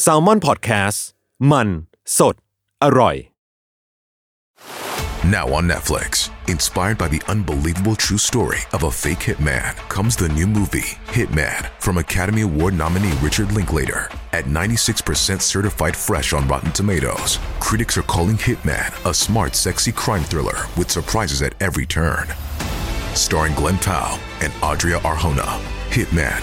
แซลมอนพอดแคสต์มันสดอร่อย Now on Netflix, inspired by the unbelievable true story of a fake hitman, comes the new movie, Hitman, from Academy Award nominee Richard Linklater. At 96% certified fresh on Rotten Tomatoes, critics are calling Hitman a smart, sexy crime thriller with surprises at every turn. Starring Glenn Powell and Adria Arjona, Hitman.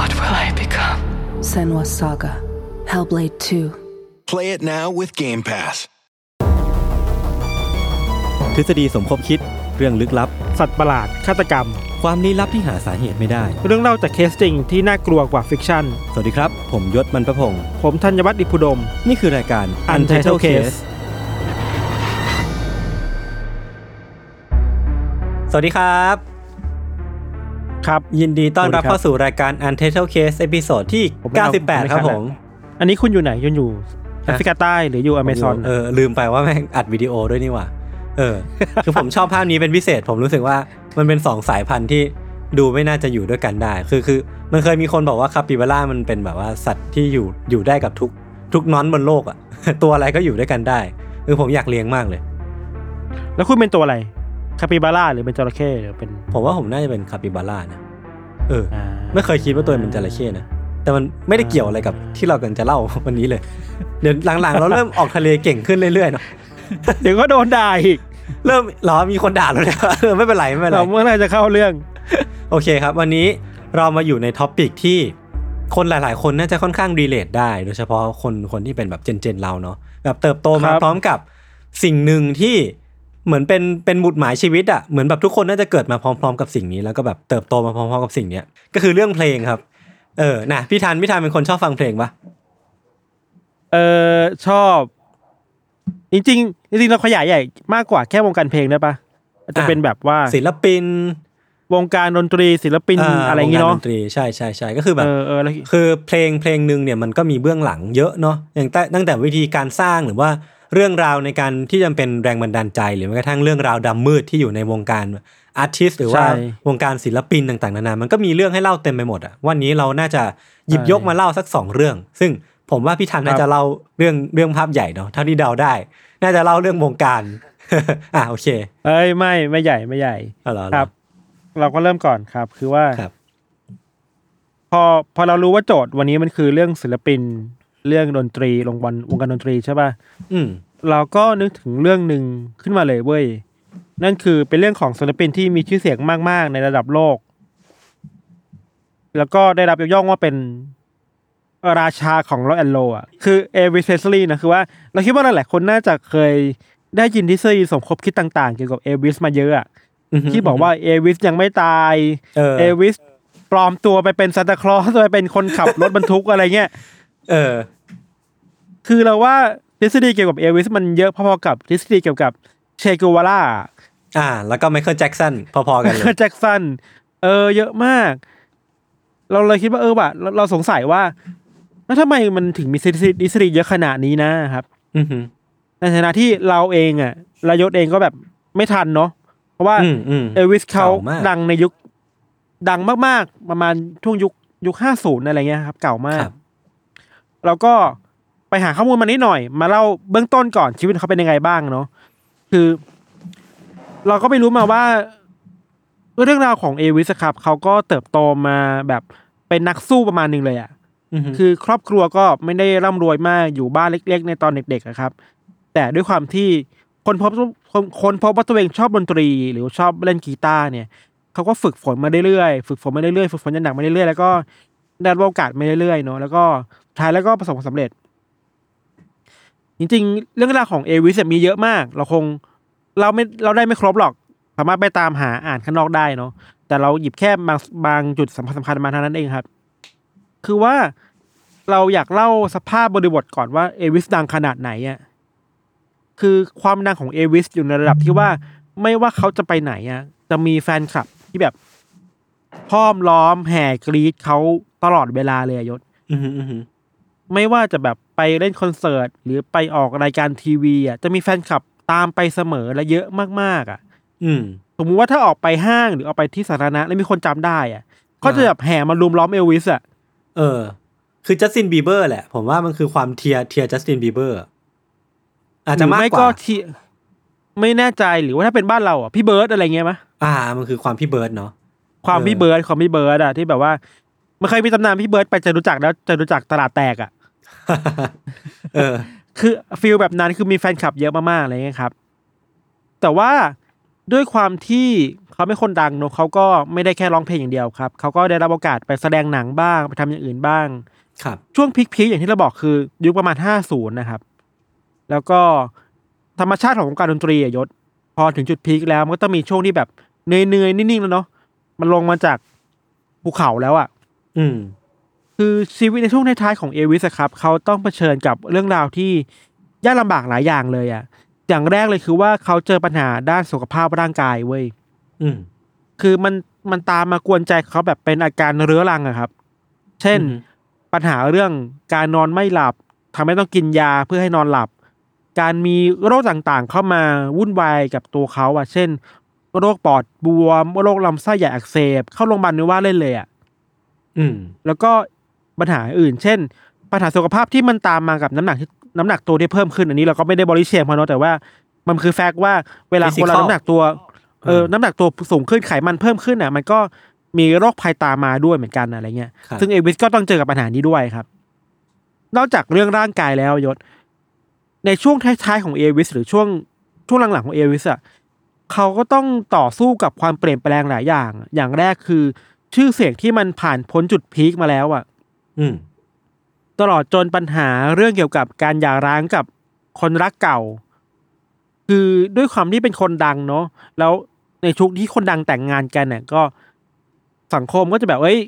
What will I become? Senua's Saga. Hellblade 2. Play it now with Game Pass. ทฤษฎีสมคบคิด เรื่องลึกลับ สัตว์ประหลาด ฆาตกรรม ความลี้ลับที่หาสาเหตุไม่ได้ เรื่องเล่าจากเคสจริงที่น่ากลัวกว่า fiction สวัสดีครับ ผมยชญ์ บรรพพงศ์ผมธัญวัฒน์อิพภูดม นี่คือรายการ Untitled Case สวัสดีครับ ครับยินดีต้อนรับสวัสดีครับเข้าสู่รายการ Untitled Case episode ที่ผมไม่เอาผมไม่98 ครับขนาดผม อันนี้คุณอยู่ไหนคุณอยู่แอฮะฟริกาใต้หรืออยู่อเมซอนเออลืมไปว่าแม่งอัดวิดีโอด้วยนี่หว่าเออ คือผมชอบภาพนี้เป็นพิเศษ ผมรู้สึกว่ามันเป็นสองสายพันธุ์ที่ดูไม่น่าจะอยู่ด้วยกันได้ คือคือมันเคยมีคนบอกว่าคาปิบาร่ามันเป็นแบบว่าสัตว์ที่อยู่อยู่ได้กับทุกทุกน้อนบนโลกอะตัวอะไรก็อยู่ด้วยกันได้คือผมอยากเลี้ยงมากเลย แล้วคุณเป็นตัวอะไร คาปิบาร่าหรือเป็นจระเข้หรือเป็นผมว่าผมน่าจะเป็นคาปิบาร่านะเออ อ่าไม่เคยคิดว่าตัวเองเป็นจระเข้นะแต่มันไม่ได้เกี่ยวอะไรกับที่เรากำลังจะเล่าวันนี้เลย เดี๋ยวหลังๆ เราเริ่มออกทะเลเก่งขึ้นเรื่อยๆเนาะเดี๋ยวก็โดนด่าอีกเริ่มเหรอมีคนด่าเราเนี่ยเออไม่เป็นไรไม่เป็นไร เราเมื่อไหรจะเข้าเรื่องโอเคครับ วันนี้เรามาอยู่ใน topic ที่คนหลาย ๆ คนน่าจะค่อนข้าง relate ได้ โดยเฉพาะคนคนที่เป็นแบบ gen gen ๆเราเนาะแบบเติบโตมาครับพร้อมกับสิ่งหนึ่งที่ เหมือนเป็นเป็นหมุดหมายชีวิตอะเหมือนแบบทุกคนน่าจะเกิดมาพร้อม ๆ กับสิ่งนี้ แล้วก็แบบเติบโตมาพร้อมๆกับสิ่งเนี้ยก็คือเรื่องเพลงครับ เออนะพี่ทันพี่ทันเป็นคนชอบฟังเพลงปะเออชอบ จริง ๆ จริงๆเราขยายใหญ่มากกว่าแค่วงการเพลงได้ปะอาจจะเป็นแบบว่าศิลปิน วงการดนตรี ศิลปินอะไรอย่างงี้วเนาะดนตรีใช่ใช่ใช่ก็คือแบบเออเออแล้วคือเพลงเพลงหนึ่งเนี่ยมันก็มีเบื้องหลังเยอะเนาะอย่างแต่ตั้งแต่วิธีการสร้างหรือว่า เรื่องราวในการที่จะเป็นแรงบันดาลใจ หรือแม้กระทั่งเรื่องราวดำมืดที่อยู่ในวงการอาร์ติสหรือว่าใช่วงการศิลปินต่างๆนานา มันก็มีเรื่องให้เล่าเต็มไปหมดอะวันนี้เราน่าจะหยิบใช่ยกมาเล่าสักสองเรื่อง ซึ่งผมว่าพี่ทันน่าครับจะเล่าเรื่องเรื่องภาพใหญ่เนาะเท่าที่เดาได้ น่าจะเล่าเรื่องวงการอะโอเค เอ้ยไม่ไม่ใหญ่ไม่ใหญ่เอาเหรอครับ เราก็เริ่มก่อนครับ คือว่าครับพอพอเรารู้ว่าโจทย์วันนี้มันคือเรื่องศิลปิน เรื่องดนตรีวงวันวงการดนตรีใช่ป่ะอืมเราก็นึกถึงเรื่องหนึ่งขึ้นมาเลยเว้ย นั่นคือเป็นเรื่องของศิลปินที่มีชื่อเสียงมาก ๆ ในระดับโลก แล้วก็ได้รับยกย่องว่าเป็นราชาของร็อกแอนด์โรลอะ คือเอลวิสเพรสลีย์นะ คือว่า เราคิดว่าหลายๆคนน่าจะเคยได้ยินทฤษฎีสมคบคิดต่างๆ เกี่ยวกับเอลวิสมาเยอะอะอือฮึที่บอกว่าเอลวิสยังไม่ตายเออเอลวิสปลอมตัวไปเป็นซานตาคลอสไปเป็นคนขับรถบรรทุกอะไรเงี้ย เออ คือเราว่าทฤษฎีเกี่ยวกับเอวิสมันเยอะพอๆกับทฤษฎีเกี่ยวกับเชกูวาร่าอ่า แล้วก็ไมเคิลแจ็กสันพอๆกันเลยแจ็คสันเออ เยอะมาก เราเลยคิดว่าเออว่ะเราเราสงสัยว่าแล้วทำไมมันถึงมีทฤษฎีทฤษฎีเยอะขนาดนี้นะครับ อือฮึในฐานะที่เราเองอะรายศเองก็แบบไม่ทันเนาะเพราะว่าอืมอืมเอวิสเขาเก่ามากดังในยุค ดังมากๆ ประมาณช่วงยุคยุคห้าศูนย์อะไรเงี้ยครับ เก่ามากครับ เราก็ไปหาข้อมูลมานิดหน่อย มาเล่าเบื้องต้นก่อนชีวิตเขาเป็นยังไงบ้างเนาะคือ เราก็ไปรู้มาว่า เรื่องราวของเอวิสครับเขาก็เติบโตมาแบบเป็นนักสู้ประมาณหนึ่งเลยอะ่ะอือฮึคือครอบครัวก็ไม่ได้ร่ำรวยมากอยู่บ้านเล็ก ๆ ในตอนเด็กๆอะครับ แต่ด้วยความที่คนพบคนคนพบว่าตัวเองชอบดนตรี หรือชอบเล่นกีตาร์เนี่ยเขาก็ฝึกฝนมาเรื่อยๆฝึกฝนมาเรื่อยๆฝึกฝนยันหนักมาเรื่อยๆแล้วก็ได้รับโอกาสมาเรื่อยๆเนาะแล้วก็สุด ท้ายแล้วก็ประสบความสำเร็จ จริงๆ เรื่องราวของเอวิสมีเยอะมาก เราคงเราไม่เราได้ไม่ครบหรอก สามารถไปตามหาอ่านข้างนอกได้เนาะแต่เราหยิบแค่บางบางจุดสำคัญสำคัญมาเท่านั้นเองครับ คือว่าเราอยากเล่าสภาพบริบทก่อนว่าเอวิสดังขนาดไหนอะคือความดังของเอวิสอยู่ในระดับที่ว่าไม่ว่าเขาจะไปไหนอะจะมีแฟนคลับที่แบบพ้อมล้อมแห่กรีดเขาตลอดเวลาเลยยศอือหือ ไม่ว่าจะแบบไปเล่นคอนเสิร์ตหรือไปออกรายการทีวีอะจะมีแฟนคลับตามไปเสมอและเยอะมากๆอะ อืมสมมุติว่าถ้าออกไปห้างหรือออกไปที่สาธารณะแล้วมีคนจำได้อะก็จะแบบแห่มารุมล้อมเอลวิสอะ เออ คือจัสตินบีเบอร์แหละ ผมว่ามันคือความ tier tier จัสตินบีเบอร์อาจจะหรืมากไม่กก็ว่าที่ไม่แน่ใจหรือว่าถ้าเป็นบ้านเราอะพี่เบิร์ดอะไรเงี้ยมะอ่า มันคือความพี่เบิร์ดเนาะความเออพี่เบิร์ดความพี่เบิร์ดอะที่แบบว่ามันเคยมีตำนานพี่เบิร์ดไปจะรู้จักแล้วจะรู้จักตลาดแตกอะ เออ คือ feel แบบนั้นคือมีแฟนคลับเยอะมากๆอะไรเงี้ยครับ แต่ว่าด้วยความที่เขาเป็นคนดังเนอะเขาก็ไม่ได้แค่ร้องเพลงอย่างเดียวครับเขาก็ได้รับโอกาสไปแสดงหนังบ้างไปทำอย่างอื่นบ้าง ครับ ช่วงพีคๆอย่างที่เราบอกคือ ยุคประมาณห้าศูนย์นะครับ แล้วก็ธรรมชาติของวงการดนตรีอะยศ พอถึงจุดพีคแล้วมันก็ต้องมีช่วงที่แบบเหนื่อยๆนิ่งๆแล้วเนาะมันลงมาจากภูเขาแล้วอะอืม คือชีวิตในช่วงท้ายๆของเอวิสอะครับเขาต้องเผชิญกับเรื่องราวที่ยากลำบากหลายอย่างเลยอะอย่างแรกเลยคือว่าเขาเจอปัญหาด้านสุขภาพร่างกายเว้ยอืมคือมันมันตามมากวนใจเขาแบบเป็นอาการเรื้อรังอะครับ เช่นอือฮึปัญหาเรื่องการนอนไม่หลับทำให้ต้องกินยาเพื่อให้นอนหลับ การมีโรคต่างๆ เข้ามาวุ่นวายกับตัวเขาอะเช่น โรคปอดบวม โรคลำไส้ใหญ่อักเสบ เข้าโรงพยาบาลนึกว่าเล่นเลยอะอืม แล้วก็ ปัญหาอื่น เช่น ปัญหาสุขภาพที่มันตามมากับน้ำหนักที่น้ำหนักตัวที่เพิ่มขึ้นอันนี้เราก็ไม่ได้บริเชียงพอเนอะแต่ว่ามันคือแฟกต์ว่าเวลาคนเรา Physical น้ำหนักตัวเออเออน้ำหนักตัวสูงขึ้นไขมันเพิ่มขึ้นอะ มันก็มีโรคภัยตามมาด้วยเหมือนกันอะไรเงี้ยครับซึ่งเอวิสก็ต้องเจอกับปัญหานี้ด้วยครับ นอกจากเรื่องร่างกายแล้วยศ ในช่วงท้ายๆของเอวิสหรือช่วงช่วงหลังๆของเอวิสอะเขาก็ต้องต่อสู้กับความเปลี่ยนแปลงหลายอย่าง อย่างแรกคือ ชื่อเสียงที่มันผ่านพ้นจุดพีคมาแล้วอะ อืมตลอดจนปัญหาเรื่องเกี่ยวกับการหย่าร้างกับคนรักเก่า คือด้วยความที่เป็นคนดังเนาะแล้วในชุกที่คนดังแต่งงานกันเนี่ยก็สังคมก็จะแบบเอ้ย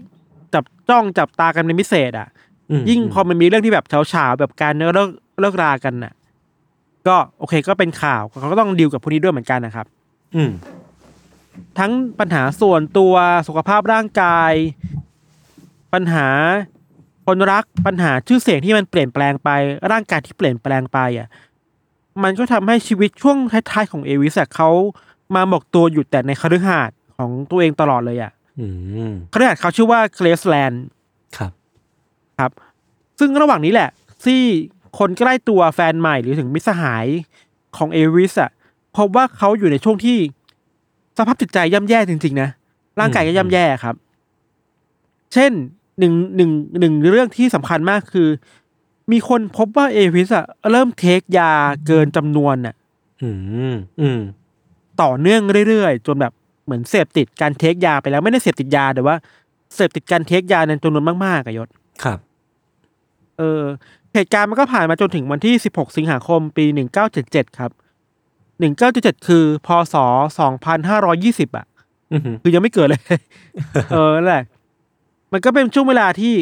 จับจ้องจับตากันเป็นพิเศษอะอืมยิ่งพอมันมีเรื่องที่แบบเฉาๆแบบการเลิกเลิกรากันน่ะ ก็โอเคก็เป็นข่าวเขาก็ต้องดีลกับพวกนี้ด้วยเหมือนกันนะครับ อืม ทั้งปัญหาส่วนตัวสุขภาพร่างกาย ปัญหา คนรักปัญหาชื่อเสียงที่มันเปลี่ยนแปลงไป ร่างกายที่เปลี่ยนแปลงไปอะมันก็ทำให้ชีวิตช่วงท้ายๆของเอวิสอะเขามาบอกตัวอยู่แต่ในคฤหาสน์ของตัวเองตลอดเลยอะอืมคฤหาสน์เขาชื่อว่าเกรสแลนด์ครับครับ ซึ่งระหว่างนี้แหละ ที่คนใกล้ตัวแฟนใหม่หรือถึงมิตรสหายของเอวิสอะพบว่าเขาอยู่ในช่วงที่สภาพจิตใจย่ำแย่จริงๆนะร่างกายก็ย่ำแย่ครับ เช่น หนึ่งหนึ่งหนึ่งเรื่องที่สำคัญมากคือ มีคนพบว่าเอวิสอะเริ่มเทคยาเกินจำนวนน่ะอืมอืมต่อเนื่องเรื่อยๆ จนแบบเหมือนเสพติดการเทคยาไปแล้วไม่ได้เสพติดยาแต่ว่าเสพติดการเทคยาในจำนวนมากๆอะยศครับ เออเหตุการณ์มันก็ผ่านมาจนถึงวันที่ 16 สิงหาคม ปี 1977 ครับ 1977 คือ พศ 2520 อะอือหือคือยังไม่เกิดเลย เออนั่นแหละ มันก็เป็นช่วงเวลาที่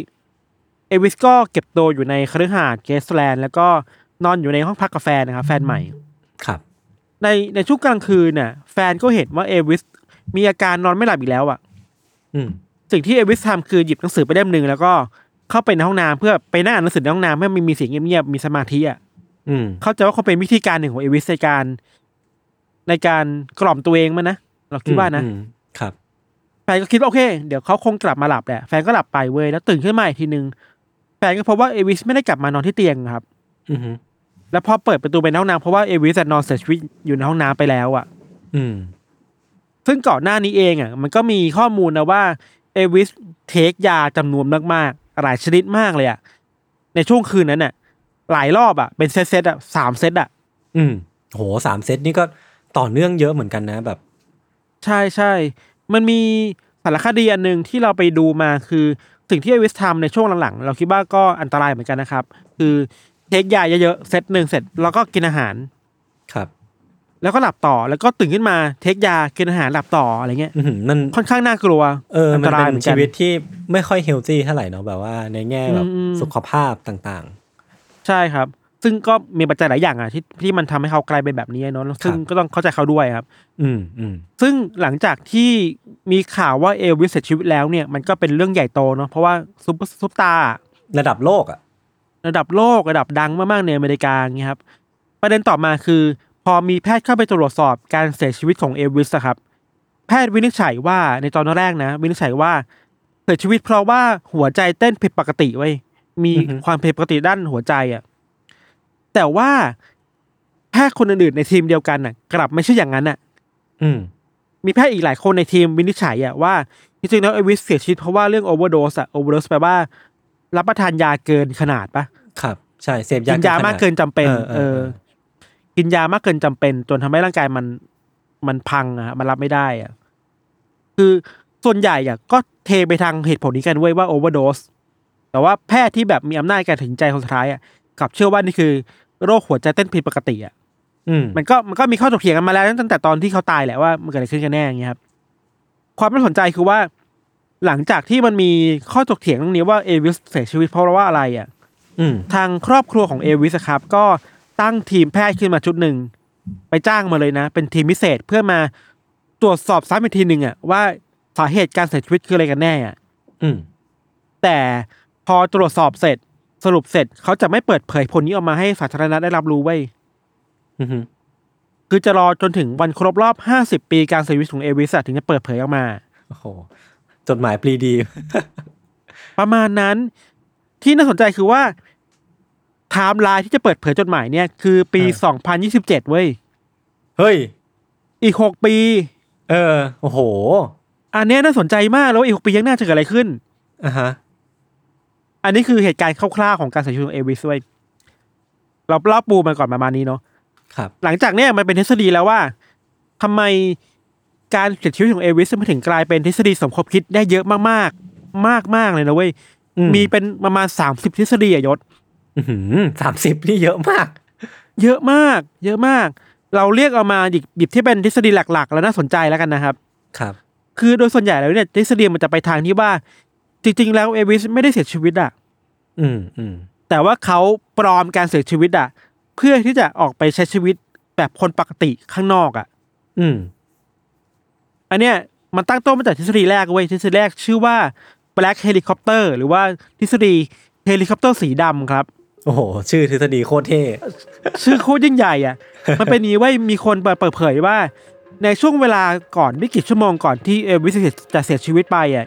เอวิสก็เก็บตัวอยู่ในคฤหาสน์เกสแลนด์แล้วก็นอนอยู่ในห้องพักกาแฟนนะครับแฟนใหม่ ครับในในในช่วงกลางคืนน่ะ แฟนก็เห็นว่าเอวิสมีอาการนอนไม่หลับอีกแล้วอะ อืมสิ่งที่เอวิสทำคือหยิบหนังสือไปเล่มหนึ่งแล้วก็เข้าไปในห้องน้ำเพื่อไปนั่งอ่านหนังสือในห้องน้ำให้มันมีเสียงเงียบๆมีสมาธิอะอืมเข้าใจว่าคงเป็นวิธีการหนึ่งของเอวิสในการ ในการกล่อมตัวเองมันนะเราคิดว่านะอืมครับแฟ นก็คิดว่าโอเคเดี๋ยวเขาคงกลับมาหลับแหละแฟนก็หลับไปเว้ยแล้วตื่นขึ้นมาอีกทีนึงแฟนก็พบว่าเอวิสไม่ได้กลับมานอนที่เตียงครับ อือหือแล้วพอเปิดประตูไปในห้องน้ำเพราะว่าเอวิสอะนอนเสียชีวิตอยู่ในห้องน้ำไปแล้วอะ อืม ซึ่งก่อนหน้านี้เองอะ มันก็มีข้อมูลนะว่าเอลวิส take ยาจำนวนมากๆหลายชนิดมากเลยอะในช่วงคืนนั้นน่ะ หลายรอบอะเป็นเซตเซตๆอะสามเซตอะ อืม โหสามเซตนี่ก็ต่อเนื่องเยอะเหมือนกันนะแบบ ใช่ใช่ มันมีสารคดีอันหนึ่งที่เราไปดูมาคือสิ่งที่เอลวิสทำในช่วงหลังๆ เราคิดว่าก็อันตรายเหมือนกันนะครับ คือ take ยาเยอะๆเซตหนึ่งเสร็จแล้วก็กินอาหารครับ แล้วก็หลับต่อแล้วก็ตื่นขึ้นมา take ยากินอาหารหลับต่ออะไรเงี้ยอื้อหือมันค่อนข้างน่ากลัวเอออันตรายมันเป็เหมือนกัชีวิตที่ไม่ค่อย healthy เท่าไหร่เนาะแบบว่าในแง่แบบอืมสุขภาพต่างใช่ครับ ซึ่งก็มีปัจจัยหลายอย่างอะที่ที่มันทำให้เขากลายเป็นแบบนี้เนาะซึ่งก็ต้องเข้าใจเขาด้วยครับๆอืมอืมซึ่งหลังจากที่มีข่าวว่าเอลวิสเสียชีวิตแล้วเนี่ยมันก็เป็นเรื่องใหญ่โตเนาะเพราะว่าซุปเปอร์ซุปตาร์ระดับโลกอะ ระดับโลกระดับดังมากๆในอเมริกาเงี้ยครับ ประเด็นต่อมาคือ พอมีแพทย์เข้าไปตรวจสอบการเสียชีวิตของเอลวิสอะครับ แพทย์วินิจฉัยว่าในตอนแรกนะ วินิจฉัยว่าเสียชีวิตเพราะว่าหัวใจเต้นผิดปกติเว้ยมีอือฮึความผิดปกติด้านหัวใจอะ แต่ว่าแพทย์คนอื่นๆในทีมเดียวกันน่ะ กลับไม่ใช่อย่างนั้นน่ะ อืม มีแพทย์อีกหลายคนในทีมวินิจฉัยอะว่าจริงๆแล้วเอลวิสเสียชีวิตเพราะว่าเรื่อง overdose อะ overdose แปลว่า รับประทานยาเกินขนาดปะครับ ใช่เสพกิยานยามากเกินจำเป็นเออเออเออ กินยามากเกินจำเป็น จนทำให้ร่างกายมันมันพังอะฮะมันรับไม่ได้อะคือส่วนใหญ่อะก็เทไปทางเหตุผลนี้กันเว้ยว่าโอเวอร์โดสแต่ว่าแพทย์ที่แบบมีอำนาจการตัดสินใจคนสุดท้ายอะ กลับเชื่อว่านี่คือโรคหัวใจเต้นผิดปกติอะอืมมันก็มันก็มีข้อถกเถียงกันมาแล้วตั้งแต่ตอนที่เขาตายแหละว่ามันเกิดอะไรขึ้นกันแน่อย่างเงี้ยครับ ความน่าสนใจคือว่า หลังจากที่มันมีข้อถกเถียงเรื่องนี้ว่าเอวิสเสียชีวิตเพราะว่าอะไรอะอืมทางครอบครัวของเอวิสอะครับ ก็ตั้งทีมแพทย์ขึ้นมาชุดหนึ่งไปจ้างมาเลยนะ เป็นทีมพิเศษเพื่อมาตรวจสอบซ้ำอีกทีหนึ่งอะว่าสาเหตุการเสียชีวิตคืออะไรกันแน่อะอืมแต่พอตรวจสอบเสร็จ สรุปเสร็จเขาจะไม่เปิดเผยผลนี้ออกมาให้สาธารณะได้รับรู้ไว้ยอืมคือจะรอจนถึงวันครบรอบ50ปีการเสียชีวิตของเอลวิสอะถึงจะเปิดเผยออกมา โอ้โห จดหมายปลีดี ประมาณนั้น ที่น่าสนใจคือว่าไทม์ไลน์ที่จะเปิดเผยจดหมายเนี่ย คือปีเออ2027เว้ย เฮ้ย อีก6ปี เออ โอ้โห อันเนี้ยน่าสนใจมากแล้วว่าอีก6ปียังน่าจะเกิดอะไรขึ้นอะฮะ อันนี้คือเหตุการณ์คร่าวๆของการเสียชีวิตของเอลวิสเว้ยเราเล่าปูมาก่อนประมาณนี้เนาะครับ หลังจากเนี้ยมันเป็นทฤษฎีแล้วว่าทำไมการเสียชีวิตของเอวิสมันถึงกลายเป็นทฤษฎีสมคบคิดได้เยอะมากๆ มากๆเลยนะเว้ยอืมมีเป็นประมาณสามสิบทฤษฎีอะยศสามสิบนี่เยอะมาก เยอะมาก เยอะมาก เราเรียกเอามาหยิบหยิบที่เป็นทฤษฎีหลัก ๆ แล้วน่าสนใจแล้วกันนะครับ ครับ คือโดยส่วนใหญ่แล้วเนี่ยทฤษฎีมันจะไปทางที่ว่า จริงๆแล้วเอวิสไม่ได้เสียชีวิตอะอืมอืมแต่ว่าเขาปลอมการเสียชีวิตอะเพื่อที่จะออกไปใช้ชีวิตแบบคนปกติข้างนอกอะอืม อันเนี้ยมันตั้งต้นมาจากทฤษฎีแรกเว้ยทฤษฎีแรกชื่อว่า Black Helicopter หรือว่าทฤษฎีเฮลิคอปเตอร์สีดำครับ โอ้โห ชื่อทฤษฎีโคตรเท่ ชื่อโคตรยิ่งใหญ่อะ มันเป็นอย่างนี้เว้ยมีคนเปิดเผยว่า ในช่วงเวลาก่อนไม่กี่ชั่วโมงก่อนที่เอลวิสจะเสียชีวิตไปอะ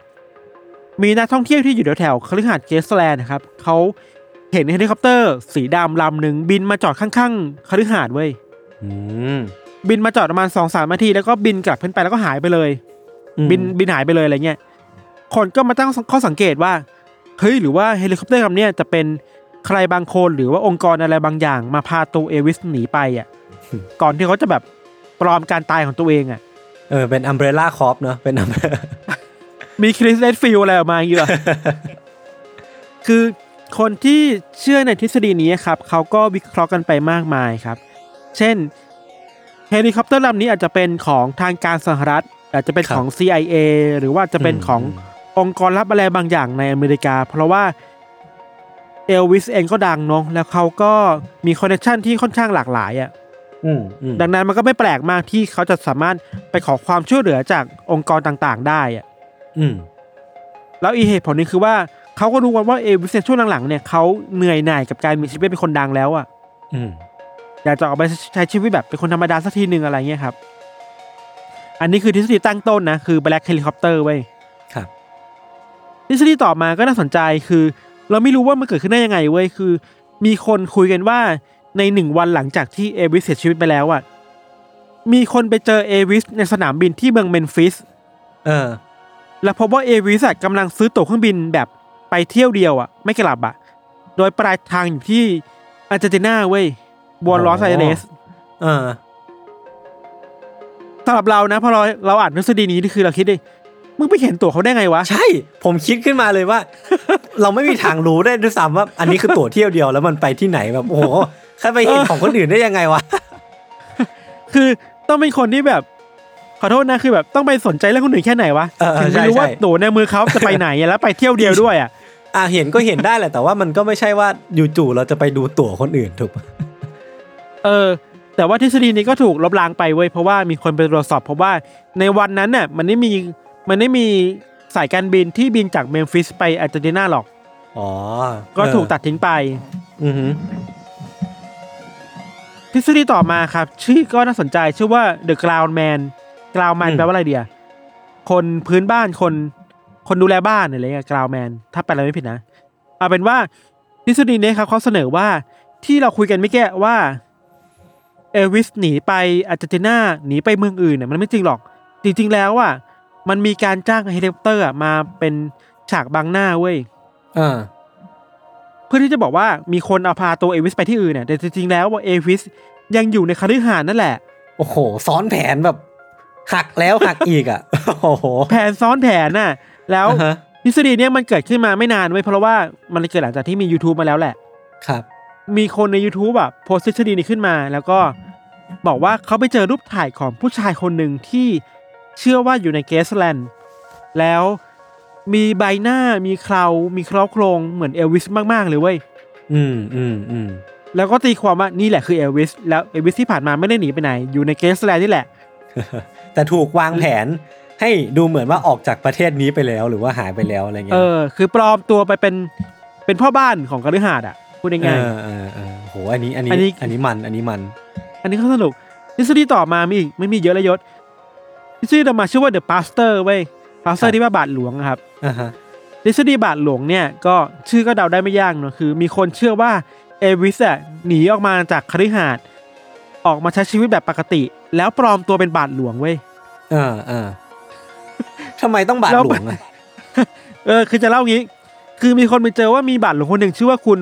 มีนักท่องเที่ยวที่อยู่แถวๆคฤหาสน์เกรซแลนด์นะครับเขาเห็นเฮลิคอปเตอร์ สีดำลำหนึ่งบินมาจอดข้างๆคฤหาสน์เว้ยอืมบินมาจอดประมาณสองสามนาที แล้วก็บินกลับขึ้นไปแล้วก็หายไปเลยอืมบินบินหายไปเลยอะไรเงี้ยคนก็มาตั้งข้อสังเกตว่าเฮ้ยหรือว่าเฮลิคอปเตอร์ลำเนี้ยจะเป็นใครบางคนหรือว่าองค์กรอะไรบางอย่าง มาพาตัวเอลวิสหนีไปอะ ก่อนที่เขาจะแบบปลอมการตายของตัวเองอะเออเป็น Umbrella Corp เนอะเป็นอัม มีคริสเรดฟิลด์อะไรออกมาอย่างเงี้ยคือคนที่เชื่อในทฤษฎีนี้ครับเขาก็วิเคราะห์กันไปมากมายครับ เช่นเฮลิคอปเตอร์ลำนี้อาจจะเป็นของทางการสหรัฐ อาจจะเป็นของ CIA หรือว่าจะเป็นขององค์กรลับอะไรบางอย่างในอเมริกา เพราะว่าเอลวิสเองก็ดังเนาะแล้วเขาก็มี connection ที่ค่อนข้างหลากหลายอะอืมอืมดังนั้นมันก็ไม่แปลกมากที่เขาจะสามารถไปขอความช่วยเหลือจากองค์กรต่างๆ ได้อะ อืมแล้วอีกเหตุผลหนึ่งคือว่าเขาก็รู้กันว่าเอลวิสในช่วงหลังๆเนี่ยเขาเหนื่อยหน่ายกับการมีชีวิตเป็นคนดังแล้วอะ อืมอยากจะออกไปใช้ชีวิตแบบเป็นคนธรรมดาสักทีหนึ่งอะไรเงี้ยครับ อันนี้คือทฤษฎีตั้งต้นนะ คือ Black Helicopter เว้ยครับ ทฤษฎีต่อมาก็น่าสนใจคือ เราไม่รู้ว่ามันเกิดขึ้นได้ยังไงเว้ยคือ มีคนคุยกันว่าในหนึ่งวันหลังจากที่เอลวิสเสียชีวิตไปแล้วอะมีคนไปเจอเอลวิสในสนามบินที่เมืองเมนฟิส เออ แล้วพบว่าเอลวิสอะกำลังซื้อตั๋วเครื่องบินแบบไปเที่ยวเดียวอะ ไม่กลับอะ โดยปลายทางอยู่ที่อาร์เจนตินาเว้ยบัวโนสไอเรสเออสำหรับเรานะพอเราเราอ่านทฤษฎีนี้นี่คือเราคิดดิมึงไปเห็นตั๋วเขาได้ไงวะ ใช่ ผมคิดขึ้นมาเลยว่า เราไม่มีทางรู้ได้ด้วยซ้ำว่า อันนี้คือตั๋วเที่ยวเดียวแล้วมันไปที่ไหนแบบโอ้โหแค่ไปเห็นของคนอื่นได้ยังไงวะคือต้องเป็นคนที่แบบ ขอโทษนะคือแบบต้องไปสนใจเรื่องคนอื่นแค่ไหนวะเออเออถึงไม่ใช่รู้ว่าใช่หนูในมือเขาจะไปไหนอะแล้วไปเที่ยวเดียวด้วยอะอะเห็นก็เห็นได้แหละแต่ว่ามันก็ไม่ใช่ว่าอยู่จู่เราจะไปดูตั๋วคนอื่นถูกปะเออ แต่ว่าทฤษฎีนี้ก็ถูกลบล้างไปเว้ยเพราะว่ามีคนไปตรวจสอบเพราะว่าในวันนั้นน่ะมันไม่มีมันไม่มีสายการบินที่บินจากเมมฟิสไปอาร์เจนตินาหรอกอ๋อก็ถูกตัดทิ้งไป อือหือทฤษฎีต่อมาครับ ชื่อก็น่าสนใจชื่อว่า The Ground Man Ground Man แปลว่าอะไรเดียคนพื้นบ้านคน คนดูแลบ้านอะไรเงี้ย Ground Man ถ้าแปลอะไรไม่ผิดนะเอาเป็นว่าทฤษฎีนี้ครับเขาเสนอว่าที่เราคุยกันไม่แก้ว่า เอลวิสหนีไปอาร์เจนตินาหนีไปเมืองอื่นเนี่ยมันไม่จริงหรอก จริง ๆ แล้วอะมันมีการจ้างเฮลิคอปเตอร์อะมาเป็นฉากบังหน้าเว้ย อ่า เพื่อที่จะบอกว่ามีคนเอาพาตัวเอลวิสไปที่อื่นเนี่ยแต่จริงๆแล้วว่าเอลวิสยังอยู่ในคฤหาสน์นั่นแหละ โอ้โห ซ้อนแผนแบบ หักแล้วหักอีกอะโอ้โหแผนซ้อนแผนน่ะ แล้วอ่าฮะทฤษฎีเนี้ยมันเกิดขึ้นมาไม่นานเว้ยเพราะว่ามันเกิดหลังจากที่มี YouTube มาแล้วแหละ ครับ มีคนใน YouTube อะโพสต์ทฤษฎีนี้ขึ้นมา แล้วก็บอกว่าเขาไปเจอรูปถ่ายของผู้ชายคนหนึ่งที่เชื่อว่าอยู่ในเกสแลนด์แล้วมีใบหน้ามีเครามีเคราโครงเหมือนเอลวิสมากๆเลยเว้ย อืมอืมอืมแล้วก็ตีความว่านี่แหละคือเอลวิส แล้วเอลวิสที่ผ่านมาไม่ได้หนีไปไหน อยู่ในเกสแลนด์นี่แหละ แต่ถูกวางแผนให้ดูเหมือนว่าออกจากประเทศนี้ไปแล้วหรือว่าหายไปแล้วอะไรเงี้เอยอคือปลอมตัวไปเป็นเป็นพ่อบ้านของคฤหาสน์อะพูดเอง่ายอเออเออโหอันนี้อันนี้อันนี้อันนี้มันอันนี้มันๆอันนี้ก็สนุกทฤษฎีต่อมามีอีกไม่มีเยอะเลยยศทฤษฎีต่อมาชื่อว่า The Pastor เว้ย Pastor ที่ว่าบาทหลวงอะครับอ่าฮะทฤษฎีบาทหลวงเนี่ยก็ชื่อก็เดาได้ไม่ยากเนอะคือ มีคนเชื่อว่าเอวิสอะหนีออกมาจากคฤหาสน์ ออกมาใช้ชีวิตแบบปกติ แล้วปลอมตัวเป็นบาทหลวงเว้ยเออเออทำไมต้องบาทหลวงอะเออ คือจะเล่างี้ คือมีคนไปเจอว่ามีบาทหลวงคนหนึ่งชื่อว่าคุณ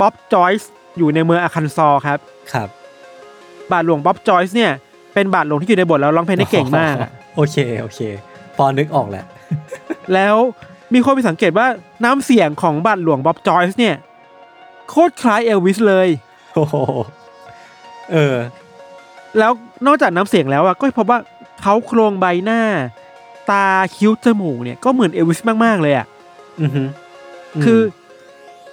บ๊อบจอยส์อยู่ในเมืองอาคันซอครับ ครับ บาทหลวงบ๊อบจอยส์เนี่ยเป็นบาทหลวงที่อยู่ในบทแล้วร้องเพลงได้เก่งมากอะโอเคโอเค พอนึกออกแหละ แล้วมีคนไปสังเกตว่าน้ำเสียงของบาทหลวงบ๊อบจอยส์เนี่ย โคตรคล้ายเอลวิสเลยโอ้โห เออ แล้วนอกจากน้ำเสียงแล้วอะก็พบว่าเขาโครงใบหน้า ตาคิ้วจมูกเนี่ยก็เหมือนเอลวิสมากๆเลยอะอือฮึมคือ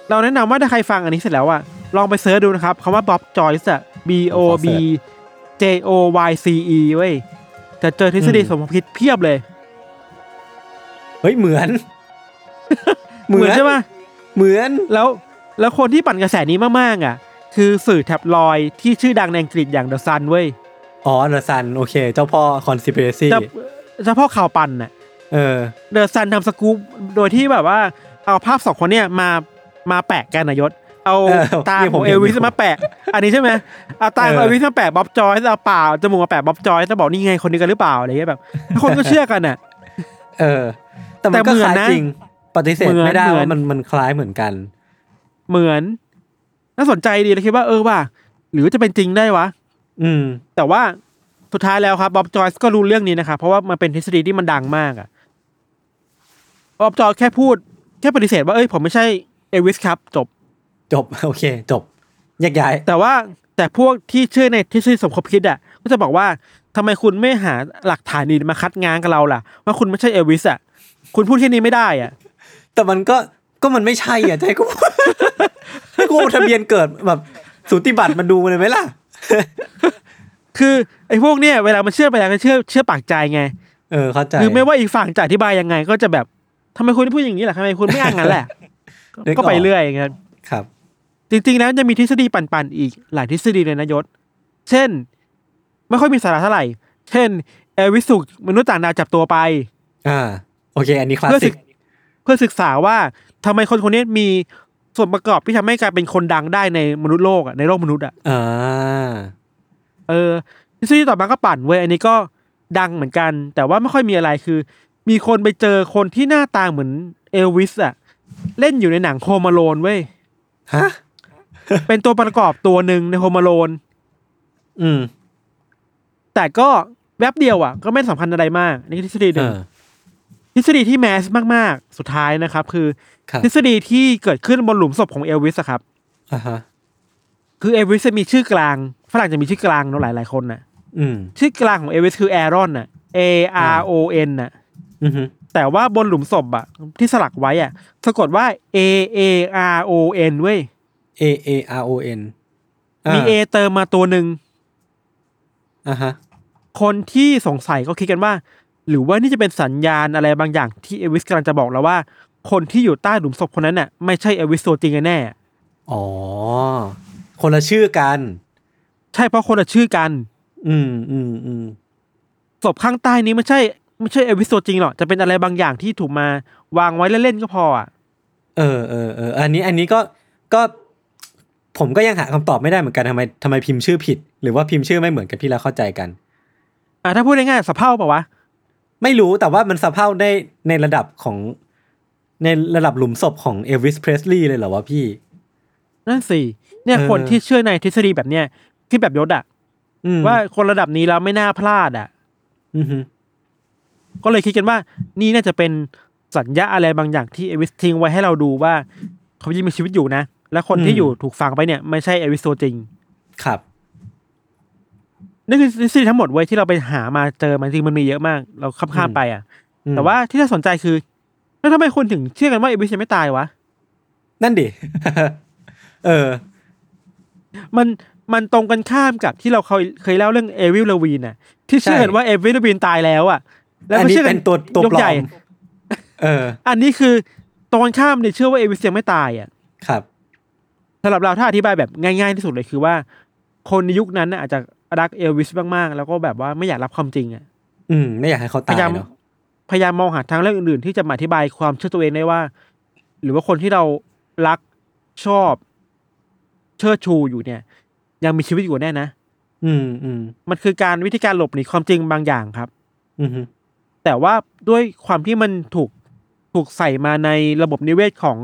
เราแนะนำว่าถ้าใครฟังอันนี้เสร็จแล้วอะลองไปเสิร์ชดูนะครับคำว่าบ๊อบจอยส์อะ B O B J O Y C E เว้ยจะเจอทฤษฎีสมคบคิดเพียบเลย เฮ้ยเหมือน เหมือนใช่ปะเหมือนแล้วแล้วคนที่ปั่นกระแสนี้มากๆอะ คือสื่อแท็บลอยด์ที่ชื่อดังในอังกฤษอย่างเดอะซันเว้ย อ๋อเดอะซันโอเค เจ้าพ่อคอนซิเปเรซี่เจ้าเฉพาะข่าวปั่นน่ะเออเดอะซันทำสกู๊ปโดยที่แบบว่า เอาภาพสองคนเนี่ยมามาแปะกันนายศ เอาเออตานี่ขผอมงเห็เอนลวิสอยู่มาแปะ อันนี้ใช่ไหมเอาตาของเออเอลวิสมาแปะบ๊อบจอยส์เอาปากจมูกมาแปะบ๊อบจอยส์แล้วบอกนี่ไงคนนี้กันหรือเปล่าอะไรเงี้ยแบบคนก็เชื่อกันอะ เออ แต่มันก็แต่เหมืคอนล้ายนะจริง ปฏิเสธเหมือนไม่ได้เหมือนว่ามันมันคล้ายเหมือนกัน เหมือน น่าสนใจดีเลยคิดว่าเออว่า หรือจะเป็นจริงได้วะ อืม แต่ว่าสุดท้ายแล้วครับบ๊อบจอยส์ก็รู้เรื่องนี้นะครับเพราะว่ามันเป็นทฤษฎีที่มันดังมากอะบ๊อบจอยส์แค่พูด แค่ปฏิเสธว่าเอ้ยผมไม่ใช่เอลวิสครับจบ จบโอเค จบแยกย้าย แต่ว่าแต่พวกที่เชื่อในทฤษฎีสมคบคิดอะก็จะบอกว่าทำไมคุณไม่หาหลักฐานดีมาคัดง้างกับเราล่ะ ว่าคุณไม่ใช่เอลวิสอะคุณพูดแค่นี้ไม่ได้อะแต่มันก็ ก็มันไม่ใช่อะจะให้กูให้กูเอาทะเบียนเกิดแบบสูติบัตรมาดูเลยไหมล่ะ คือไอ้พวกเนี้ยเวลามันเชื่อไปแล้วก็เชื่อเชื่อปากใจไง เออเข้าใจคือไม่ว่าอีกฝั่งจะอธิบายยังไง ก็จะแบบทำไมคุณพูดอย่างนี้ล่ะทำไมคุณไม่อ้างงั้นแหละนึกออกก็ไปเรื่อยอย่างเงี้ยครับ จริงๆแล้วจะมีทฤษฎีปั่นๆอีกหลายทฤษฎีเลยนะยศ เช่น ไม่ค่อยมีสาระเท่าไหร่ เช่น เอลวิสถูกมนุษย์ต่างดาวจับตัวไป อ่า โอเค อันนี้คลาสเพื่อสิศึกกเเพื่อศึกษาว่าทำไมคนคนนี้มีส่วนประกอบที่ทำให้กลายเป็นคนดังได้ในมนุษย์โลกอะในโลกมนุษย์อะอ่าเออทฤษฎีต่อมาก็ปั่นเว้ยอันนี้ก็ดังเหมือนกัน แต่ว่าไม่ค่อยมีอะไรคือ มีคนไปเจอคนที่หน้าตาเหมือนเอลวิสอะเล่นอยู่ในหนัง Home Alone เว้ยฮะเป็นตัวประกอบตัวหนึ่งใน Home Alone อืม แต่ก็แวบเดียวอะ ก็ไม่สำคัญอะไรมากนี่คือทฤษฎีหนึ่ง เออท ฤษฎีที่ mass มากๆ สุดท้ายนะครับ คือครับทฤษฎีที่เกิดขึ้นบนหลุมศพของเอลวิสอะครับอ่าฮะคือเอลวิสจะมีชื่อกลางฝรั่งจะมีชื่อกลางเนอะหลายหลายๆคนน่ะอืมชื่อกลางของเอลวิสคือแอรอนน่ะ A R O N น่ะอือฮึแต่ว่าบนหลุมศพอะที่สลักไว้อะสะกดว่า A A R O N เว้ย A A R O N มี A เติมมาตัวหนึ่งอ่าฮะ คนที่สงสัยก็คิดกันว่า หรือว่านี่จะเป็นสัญญาณอะไรบางอย่างที่เอวิสกำลังจะบอกเราว่า คนที่อยู่ใต้หลุมศพคนนั้นน่ะไม่ใช่เอวิสตัวจริงแน่อ๋อ คนละชื่อกันๆใช่เพราะคนละชื่อกัน อืมอืมอืมศพข้างใต้นี้ไม่ใช่ไม่ใช่เอวิสตัวจริงหรอกจะเป็นอะไรบางอย่างที่ถูกมาวางไว้เล่นๆก็พออะเออเออเอออันนี้อันนี้ก็ก็ผมก็ยังหาคำตอบไม่ได้เหมือนกันทำไมทำไมพิมพ์ชื่อผิด หรือว่าพิมพ์ชื่อไม่เหมือนกับที่เราเข้าใจกัน อะถ้าพูดง่ายๆสะเพร่าเปล่าวะ ไม่รู้แต่ว่ามันสะเพร่าได้ในระดับของในระดับหลุมศพของเอลวิสเพรสลีย์เลยเหรอวะพี่ นั่นสิเนี่ยเออคนที่เชื่อในทฤษฎีแบบเนี้ยที่แบบยศอะอืมว่าคนระดับนี้แล้วไม่น่าพลาดอะอือฮึก็เลยคิดกันว่า นี่น่าจะเป็นสัญญาอะไรบางอย่างที่เอวิสทิ้งไว้ให้เราดูว่า เขายังมีชีวิตอยู่นะ และคนที่อยู่ถูกฝังไปเนี่ย ไม่ใช่เอวิสตัวจริง ครับ นั่นคือทฤษฎีทั้งหมดไว้ยที่เราไปหามาเจอมันจริงมันมีเยอะมาก เราข้ามข้ามๆไปอะอืมแต่ว่าที่น่าสนใจคือแล้วทำไมคนถึงเชื่อกันว่าเอวิสยังไม่ตายวะ นั่นดิ เออ มันมันตรงกันข้ามกับที่เราเคยเคยเล่าเรื่องเอวิลลวีนน่ะ ที่เชื่อกันใช่ว่าเอวิลลวีนตายแล้วอะ แล้วอันไม่นี้เชื่อกัเป็นตัวตัวยกปลใหอญ่มเออ อันนี้คือตรงกันข้ามเนี่ยเชื่อว่าเอวิสยังไม่ตายอะ ครับสำหรับเราถ้าอธิบายแบบง่ายๆที่สุดเลยคือว่า คนในยุคนั้นน่ะอาจจะ รักเอลวิสมากๆ แล้วก็แบบว่าไม่อยากรับความจริงอะ อืม ไม่อยากให้เขาพตายยายามเนาะพยายามมองหาทางเรื่องอื่นๆ ที่จะมาอธิบายความเชื่อตัวเองได้ว่า หรือว่าคนที่เรารักชอบ เชิดชูอยู่เนี่ย ยังมีชีวิตอยู่แน่นะอืมอืมมันคือการวิธีการหลบหนีความจริงบางอย่างครับ อืมฮึแต่ว่าด้วยความที่มันถูกถูกใส่มาในระบบนิเวศของ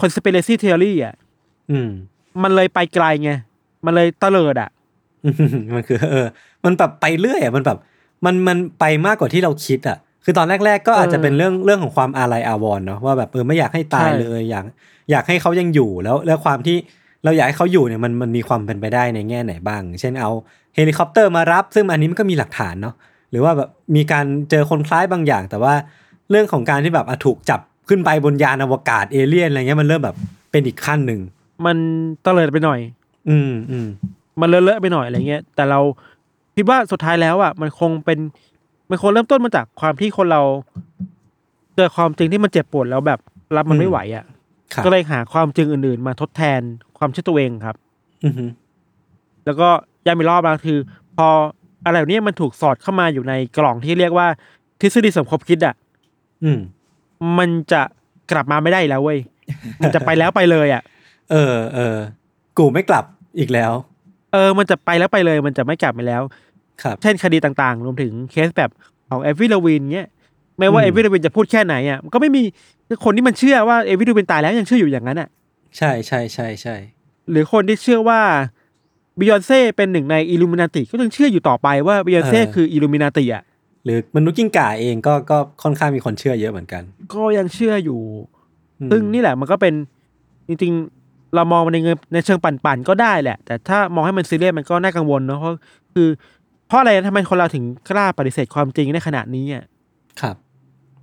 conspiracy theory อะ อืม มันเลยไปไกลไง มันเลยเตลิดอะอื มมันคือเออ มันแบบไปเรื่อยอะมันแบบมันมันไปมากกว่าที่เราคิดอะ คือตอนแรก ๆ ก็อาจจะเป็นเรื่องเรื่องของความอาลัยอาวรณ์เนาะว่าแบบเออไม่อยากให้ตายใช่เลยอยากอยากให้เขายังอยู่แล้วแล้วความที่เราอยากให้เขาอยู่เนี่ยมันมันมีความเป็นไปได้ในแง่ไหนบ้าง เช่นเอาเฮลิคอปเตอร์มารับ ซึ่งอันนี้มันก็มีหลักฐานเนาะหรือว่าแบบมีการเจอคนคล้ายบางอย่าง แต่ว่าเรื่องของการที่แบบอะถูกจับขึ้นไปบนยานอวกาศเอเลี่ยนอะไรเงี้ยมันเริ่มแบบเป็นอีกขั้นหนึ่งมันเตลิดไปหน่อย อืมอืม มันเลอะๆไปหน่อยอะไรเงี้ยแต่เราคิดว่าสุดท้ายแล้วอะมันคงเป็นมันคงเริ่มต้นมาจากความที่คนเราเจอความจริงที่มันเจ็บปวดแล้วแบบรับมันไม่ไหวอะครับก็เลยหาความจริงอื่นๆ มาทดแทนความเชื่อตัวเองครับ อือฮึแล้วก็ย้ำอีกรอบนะคือ พออะไรแบบนี้มันถูกสอดเข้ามาอยู่ในกล่องที่เรียกว่า ทฤษฎีสมคบคิดอะอืม มันจะกลับมาไม่ได้อีกแล้วเว้ยมันจะไปแล้วไปเลยอะ เออเออกูไม่กลับอีกแล้ว เออมันจะไปแล้วไปเลย มันจะไม่กลับมาแล้ว ครับ เช่นคดีต่างๆ รวมถึงเคสแบบของเอวิลวินเนี้ยไม่ว่าอืมเอวิลวินจะพูดแค่ไหนอะมันก็ไม่มีคนที่มันเชื่อว่าเอวิลวินตายแล้วยังเชื่ออยู่อย่างนั้นอะ ใช่ใช่ใช่ใช่หรือคนที่เชื่อว่าบิยอนเซ่เป็นหนึ่งในอิลูมินาติก็ยังเชื่ออยู่ต่อไปว่าบิยอนเซ่คืออิลูมินาติอะหรือมนุษย์กิ้งก่าเองก็ก็ค่อนข้างมีคนเชื่อเยอะเหมือนกัน ก็ยังเชื่ออยู่อืมซึ่งนี่แหละมันก็เป็นจริงๆ เรามองมันในแง่ในเชิงปั่นๆก็ได้แหละ แต่ถ้ามองให้มันซีเรียสมันก็น่ากังวลเนาะเพราะคือเพราะอะไรทำไมคนเราถึงกล้าปฏิเสธความจริงในขนาดนี้อะครับ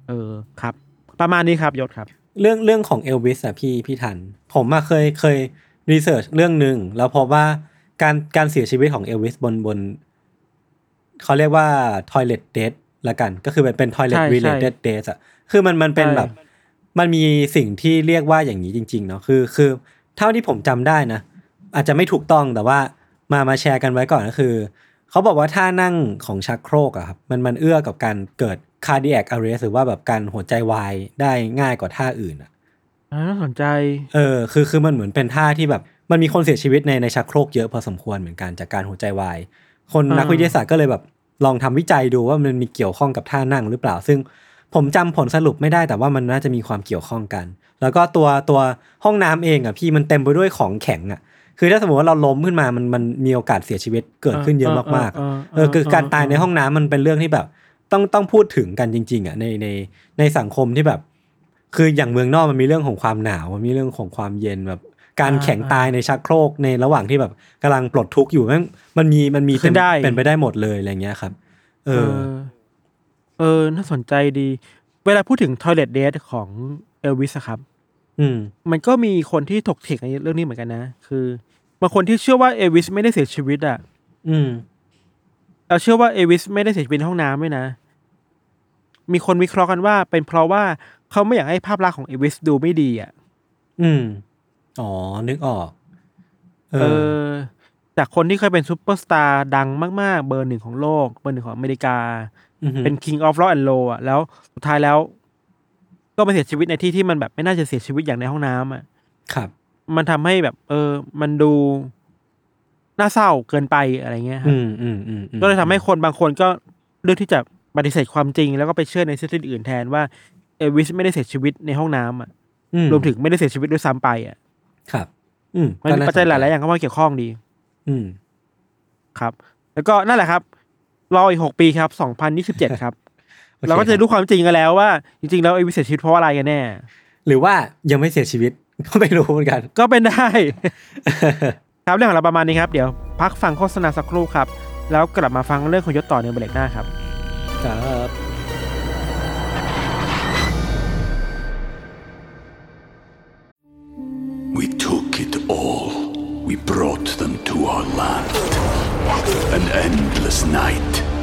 เออครับ ประมาณนี้ครับยศครับ เรื่องเรื่องของเอลวิสอะพี่พี่ทัน ผมมาเคยเคย research เรื่องหนึ่งแล้วพบว่าการการเสียชีวิตของเอลวิสบนบนเขาเรียกว่า toilet death ละกัน ก็คือเป็นเป็น toilet ใช่ใช่ related death อะคือมันมันเป็นใช่แบบ มันมีสิ่งที่เรียกว่าอย่างนี้จริง ๆ เนาะคือคือ เท่าที่ผมจำได้นะ อาจจะไม่ถูกต้องแต่ว่ามามาแชร์กันไว้ก่อนก็คือ เขาบอกว่าท่านั่งของชักโครกอะครับมันมันเอื้อกับการเกิด cardiac arrest หรือว่าแบบการหัวใจวายได้ง่ายกว่าท่าอื่นอะอ่าน่าสนใจ เออ คือคือมันเหมือนเป็นท่าที่แบบ มันมีคนเสียชีวิตในในชักโครกเยอะพอสมควรเหมือนกันจากการหัวใจวาย คนอ่านันักวิทยาศาสตร์ก็เลยแบบลองทำวิจัยดูว่ามันมีเกี่ยวข้องกับท่านั่งหรือเปล่า ซึ่งผมจำผลสรุปไม่ได้แต่ว่ามันน่าจะมีความเกี่ยวข้องกัน แล้วก็ตัวตัวห้องน้ำเองอะพี่มันเต็มไปด้วยของแข็งอะคือถ้าสมมติว่าเราล้มขึ้นมามันมันมีโอกาสเสียชีวิตเกิดขึ้นเยอะมากๆอะเออคือการตายในห้องน้ำมันเป็นเรื่องที่แบบ ต้องต้องพูดถึงกันจริง ๆอะในในในสังคมที่แบบ คืออย่างเมืองนอกมันมีเรื่องของความหนาวมันมีเรื่องของความเย็นแบบ การอ่าแข็งตายในชักโครกในระหว่างที่แบบกำลังปลดทุกข์อยู่แม่งมันมีมันมีขึ้นได้เป็นไปได้หมดเลยอะไรเงี้ยครับ เอเอออเออน่าสนใจดี เวลาพูดถึง Toilet Date ของเอลวิสครับ อืม มันก็มีคนที่ถกเถียงในเรื่องนี้เหมือนกันนะ คือบางคนที่เชื่อว่าเอลวิสไม่ได้เสียชีวิตอะ อืมเราเชื่อว่าเอลวิสไม่ได้เสียชีวิตในห้องน้ำด้วยนะ มีคนวิเคราะห์กันว่า เป็นเพราะว่าเขาไม่อยากให้ภาพลักษณ์ของเอลวิสดูไม่ดีอะ อืม อ๋อ นึกออกเอเอออ จากคนที่เคยเป็นซูเปอร์สตาร์ดังมาก ๆ เบอร์หนึ่งของโลก เบอร์หนึ่งของอเมริกาอือฮึเป็น King of Rock and Roll อะ แล้วสุดท้ายแล้ว ก็มาเสียชีวิตในที่ที่มันแบบไม่น่าจะเสียชีวิตอย่างในห้องน้ำอะครับ มันทำให้แบบ เออ มันดูน่าเศร้าเกินไปอะไรเงี้ยครับอืมอืมอืมอืมก็เลยทำให้คนบางคนก็เลือกที่จะปฏิเสธความจริง แล้วก็ไปเชื่อในทฤษฎีอื่นแทนว่าเอลวิสไม่ได้เสียชีวิตในห้องน้ำอะอืรวมถึงไม่ได้เสียชีวิตด้วยซ้ำไปอะ ครับ อืมมันก็มีน่ปัจจัยหลายๆสนอย่างเข้ามาเกี่ยวข้องดี อืม ครับ แล้วก็นั่นแหละครับรออีกหกปีครับสองพันยี่สิบเจ็ดครับโอ เคเราก็จะรู้ความจริงกันแล้วว่า จริงๆแล้วเอลวิสเสียชีวิตเพราะอะไรกันแน่ หรือว่ายังไม่เสียชีวิตก็ไม่รู้เหมือนกัน ก็เป็นได้ ครับเรื่องของเราประมาณนี้ครับ เดี๋ยวพักฟังโฆษณาสักครู่ครับ แล้วกลับมาฟังเรื่องของยศต่อในเบรกหน้าครับครับ We took it all. We brought them to our land. An endless night,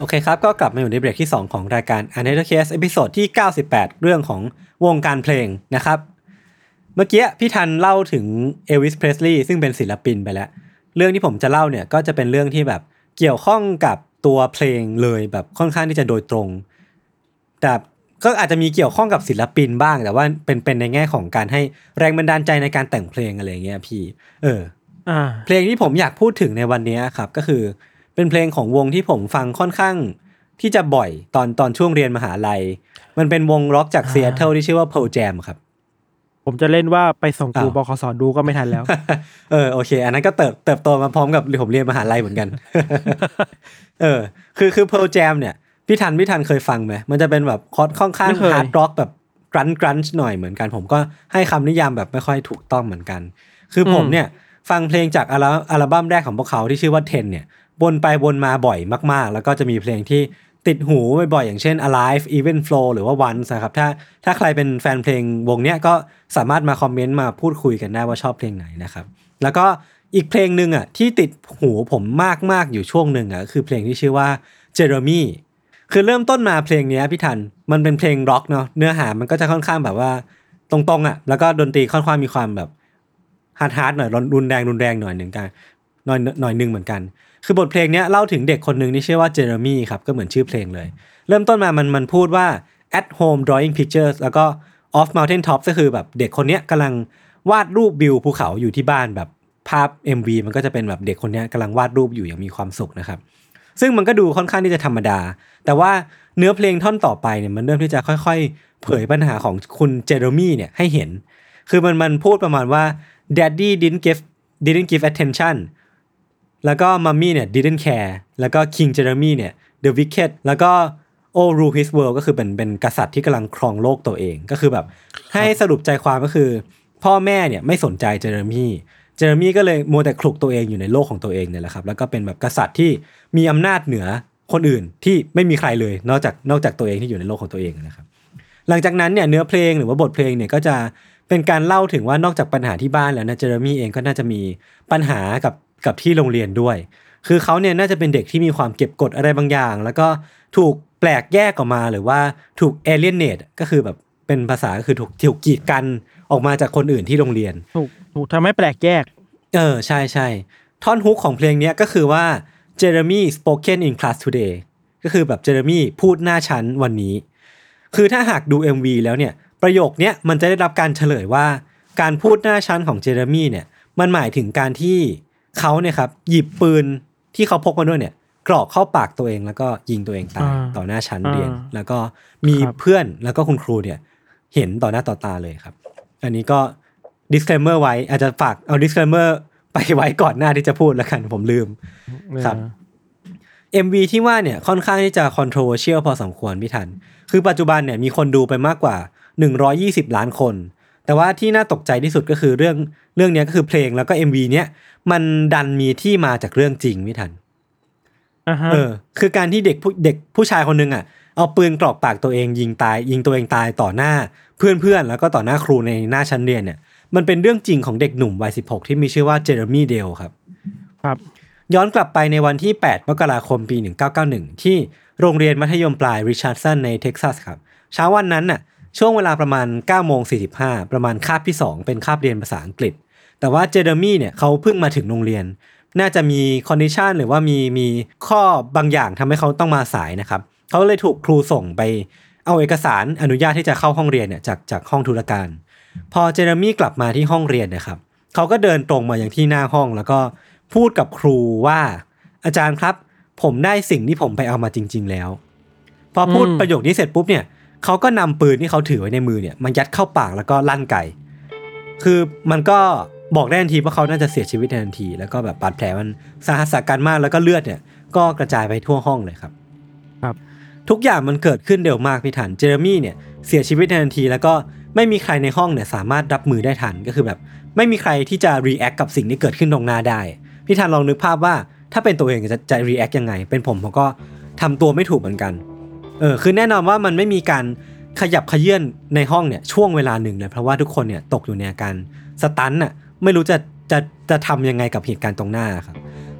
โอเคครับ ก็กลับมาอยู่ในเบรกที่ 2 ของรายการ Untitled Case episode ที่ 98 เรื่องของวงการเพลงนะครับ เมื่อกี้พี่ทันเล่าถึงเอลวิสเพรสลีย์ซึ่งเป็นศิลปินไปแล้ว เรื่องที่ผมจะเล่าเนี่ยก็จะเป็นเรื่องที่แบบเกี่ยวข้องกับตัวเพลงเลยแบบค่อนข้างที่จะโดยตรง แต่ก็อาจจะมีเกี่ยวข้องกับศิลปินบ้าง แต่ว่าเป็นเป็นในแง่ของการให้แรงบันดาลใจในการแต่งเพลงอะไรอย่างเงี้ยพี่ เอออ่าเพลงที่ผมอยากพูดถึงในวันนี้ครับ ก็คือ เป็นเพลงของวงที่ผมฟังค่อนข้างที่จะบ่อยตอนตอนช่วงเรียนมหาลัย มันเป็นวงร็อกจากซีแอตเทิลที่ชื่อว่า Pearl Jam ครับ ผมจะเล่นว่าไปส่งกูอ้าวบขสดู๊ก็ไม่ทันแล้ว เออโอเค อันนั้นก็เติบเติบโตมาพร้อมกับผมเรียนมหาลัยเหมือนกัน เออ คือคือ Pearl Jam เนี่ยพี่ทันพี่ทันเคยฟังไหมมันจะเป็นแบบคอร์ดค่อนข้างไม่เคย hard rock แบบ grunge grunge หน่อยเหมือนกัน ผมก็ให้คำนิยามแบบไม่ค่อยถูกต้องเหมือนกัน คือผมเนี่ยฟังเพลงจากอัลอัลบั้มแรกของพวกเขาที่ชื่อว่า Ten เนี่ย วนไปวนมาบ่อยมาก ๆ แล้วก็จะมีเพลงที่ติดหูบ่อยๆอย่างเช่น Alive Even Flow หรือว่า Once นะครับถ้าถ้าใครเป็นแฟนเพลงวงเนี้ยก็สามารถมาคอมเมนต์มาพูดคุยกันได้ว่าชอบเพลงไหนนะครับ แล้วก็อีกเพลงหนึ่งอะที่ติดหูผมมากๆอยู่ช่วงหนึ่งอะคือเพลงที่ชื่อว่า Jeremy คือเริ่มต้นมาเพลงนี้พี่ทันมันเป็นเพลงร็อกเนาะเนื้อหามันก็จะค่อนข้างแบบว่าตรงๆอะแล้วก็ดนตรีค่อนข้างมีความแบบ hard hard หน่อยรุนแรงรุนแรงหน่อยหนึ่งกันหน่อยหน่อยหนึ่งเหมือนกัน คือบทเพลงนี้เล่าถึงเด็กคนหนึ่งที่ชื่อว่าเจเรมี่ครับก็เหมือนชื่อเพลงเลย เริ่มต้นมามันมันพูดว่า at home drawing pictures แล้วก็ of mountain top ก็คือแบบเด็กคนนี้กำลังวาดรูปวิวภูเขาอยู่ที่บ้านแบบภาพ MV มันก็จะเป็นแบบเด็กคนนี้กำลังวาดรูปอยู่อย่างมีความสุขนะครับ ซึ่งมันก็ดูค่อนข้างที่จะธรรมดา แต่ว่าเนื้อเพลงท่อนต่อไปเนี่ยมันเริ่มที่จะค่อยๆ เผยปัญหาของคุณเจเรมี่เนี่ยให้เห็น คือมันมันพูดประมาณว่า daddy didn't give didn't give attention แล้วก็มัมมี่เนี่ย didn't care แล้วก็ King Jeremy เนี่ย the wicked แล้วก็ oh rule his world ก็คือเป็นเป็นกษัตริย์ที่กำลังครองโลกตัวเองก็คือแบบ ให้สรุปใจความก็คือ พ่อแม่เนี่ยไม่สนใจเจเรมี่เจเรมี่ก็เลยมัวแต่คลุกตัวเองอยู่ในโลกของตัวเองเนี่ยแหละครับแล้วก็เป็นแบบกษัตริย์ที่มีอำนาจเหนือคนอื่นที่ไม่มีใครเลยนอกจากนอกจากตัวเองที่อยู่ในโลกของตัวเองนะครับ หลังจากนั้นเนี่ยเนื้อเพลงหรือว่าบทเพลงเนี่ยก็จะเป็นการเล่าถึงว่านอกจากปัญหาที่บ้านแล้วนะเจเรมี่เองก็น่าจะมีปัญหากับ กับที่โรงเรียนด้วย คือเขาเนี่ยน่าจะเป็นเด็กที่มีความเก็บกดอะไรบางอย่าง แล้วก็ถูกแปลกแยกออกมาหรือว่าถูกเอเลียนเนตก็คือแบบเป็นภาษาก็คือถูกถูกกีดกันออกมาจากคนอื่นที่โรงเรียน ถูกถูกทำให้แปลกแยก เออใช่ใช่ท่อนฮุกของเพลงเนี้ยก็คือว่า Jeremy spoken in class today ก็คือแบบเจเรมี่พูดหน้าชั้นวันนี้ คือถ้าหากดู MV แล้วเนี่ย ประโยคเนี้ยมันจะได้รับการเฉลยว่า การพูดหน้าชั้นของเจเรมี่เนี่ย มันหมายถึงการที่ เขาเนี่ยครับหยิบปืนที่เขาพกมาด้วยเนี่ย กรอกเข้าปากตัวเองแล้วก็ยิงตัวเองตายอ่าต่อหน้าชั้นอ่าเรียน แล้วก็มีครับเพื่อนแล้วก็คุณครูเนี่ย เห็นต่อหน้าต่อตาเลยครับ อันนี้ก็ disclaimer ไว้อาจจะฝากเอา disclaimer ไปไว้ก่อนหน้าที่จะพูดแล้วกันผมลืมครับ MV ที่ว่าเนี่ยค่อนข้างที่จะ controversial พอสมควรพี่ทัน คือปัจจุบันเนี่ยมีคนดูไปมากกว่า 120 ล้านคน แต่ว่าที่น่าตกใจที่สุดก็คือเรื่องเรื่องเนี้ยก็คือเพลงแล้วก็ MV เนี้ย มันดันมีที่มาจากเรื่องจริงพี่ทันอ่าฮะเออ คือการที่เด็กผู้เด็กผู้ชายคนหนึ่งอะเอาปืนกรอกปากตัวเองยิงตาย ยิงตัวเองตายต่อหน้าเพื่อนๆ แล้วก็ต่อหน้าครูในหน้าชั้นเรียนเนี่ย มันเป็นเรื่องจริงของเด็กหนุ่มวัย16ที่มีชื่อว่าเจเรมี่เดลครับ ครับ ย้อนกลับไปในวันที่ 8 มกราคมปี 1991 ที่โรงเรียนมัธยมปลายริชาร์ดสันในเท็กซัสครับ เช้าวันนั้นน่ะ ช่วงเวลาประมาณ9โมง45 ประมาณคาบที่ 2 เป็นคาบเรียนภาษาอังกฤษ แต่ว่าเจเรมี่เนี่ยเขาเพิ่งมาถึงโรงเรียน น่าจะมี condition หรือว่ามีมีข้อบางอย่างทำให้เขาต้องมาสายนะครับเขาเลยถูกครูส่งไปเอาเอกสารอนุญาตที่จะเข้าห้องเรียนเนี่ยจากจากห้องธุรการ พอเจเรมี่กลับมาที่ห้องเรียนนะครับเขาก็เดินตรงมาอย่างที่หน้าห้อง แล้วก็พูดกับครูว่า อาจารย์ครับ ผมได้สิ่งที่ผมไปเอามาจริง ๆ แล้ว พอพูดประโยคนี้เสร็จปุ๊บเนี่ยเขาก็นำปืนที่เขาถือไว้ในมือเนี่ยมันยัดเข้าปากแล้วก็ลั่นไกคือมันก็ บอกได้ทันทีว่าเขาน่าจะเสียชีวิตในทันที แล้วก็แบบบาดแผลมันสาหัสสากรรจ์มากแล้วก็เลือดเนี่ย ก็กระจายไปทั่วห้องเลยครับ ครับ ทุกอย่างมันเกิดขึ้นเร็วมากพี่ทันเจเรมี่เนี่ยเสียชีวิตในทันที แล้วก็ไม่มีใครในห้องเนี่ยสามารถรับมือได้ทันก็คือแบบ ไม่มีใครที่จะ react กับสิ่งที่เกิดขึ้นตรงหน้าได้พี่ทันลองนึกภาพว่าถ้าเป็นตัวเองจะจะ react ยังไง เป็นผมผมก็ทำตัวไม่ถูกเหมือนกัน เออ คือแน่นอนว่ามันไม่มีการขยับขยื่นในห้องเนี่ยช่วงเวลาหนึ่งเลยเพราะว่าทุกคนเนี่ยตกอยู่ในอาการสตันน่ะ ไม่รู้จะจะจะทำยังไงกับเหตุการณ์ตรงหน้าครับ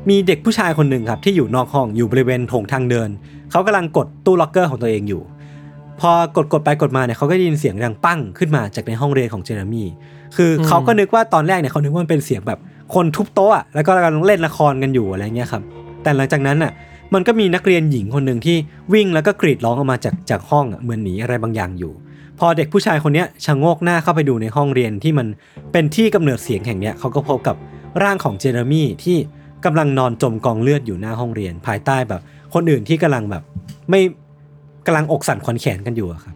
มีเด็กผู้ชายคนหนึ่งครับที่อยู่นอกห้องอยู่บริเวณโถงทางเดิน เขากำลังกดตู้ล็อกเกอร์ของตัวเองอยู่ พอกดกดไปกดมาเนี่ยเขาก็ได้ยินเสียงดังปั้งขึ้นมาจากในห้องเรียนของเจเรมี่คืออมเขาก็นึกว่าตอนแรกเนี่ยเขานึกว่ามันเป็นเสียงแบบคนทุบโต๊ะอะแล้วก็กำลังเล่นละครกันอยู่อะไรเงี้ยครับแต่หลังจากนั้นน่ะมันก็มีนักเรียนหญิงคนหนึ่งที่วิ่งแล้วก็กรีดร้องออกมาจากจากห้องอะเหมือนหนีอะไรบางอย่างอยู่ พอเด็กผู้ชายคนนี้ชะโงกหน้าเข้าไปดูในห้องเรียนที่มันเป็นที่กำเนิดเสียงแห่งเนี้ยเขาก็พบกับร่างของเจเรมี่ที่กำลังนอนจมกองเลือดอยู่หน้าห้องเรียน ภายใต้แบบ คนอื่นที่กำลังแบบ ไม่กำลังอกสั่นขวัญแขนกันอยู่ครับ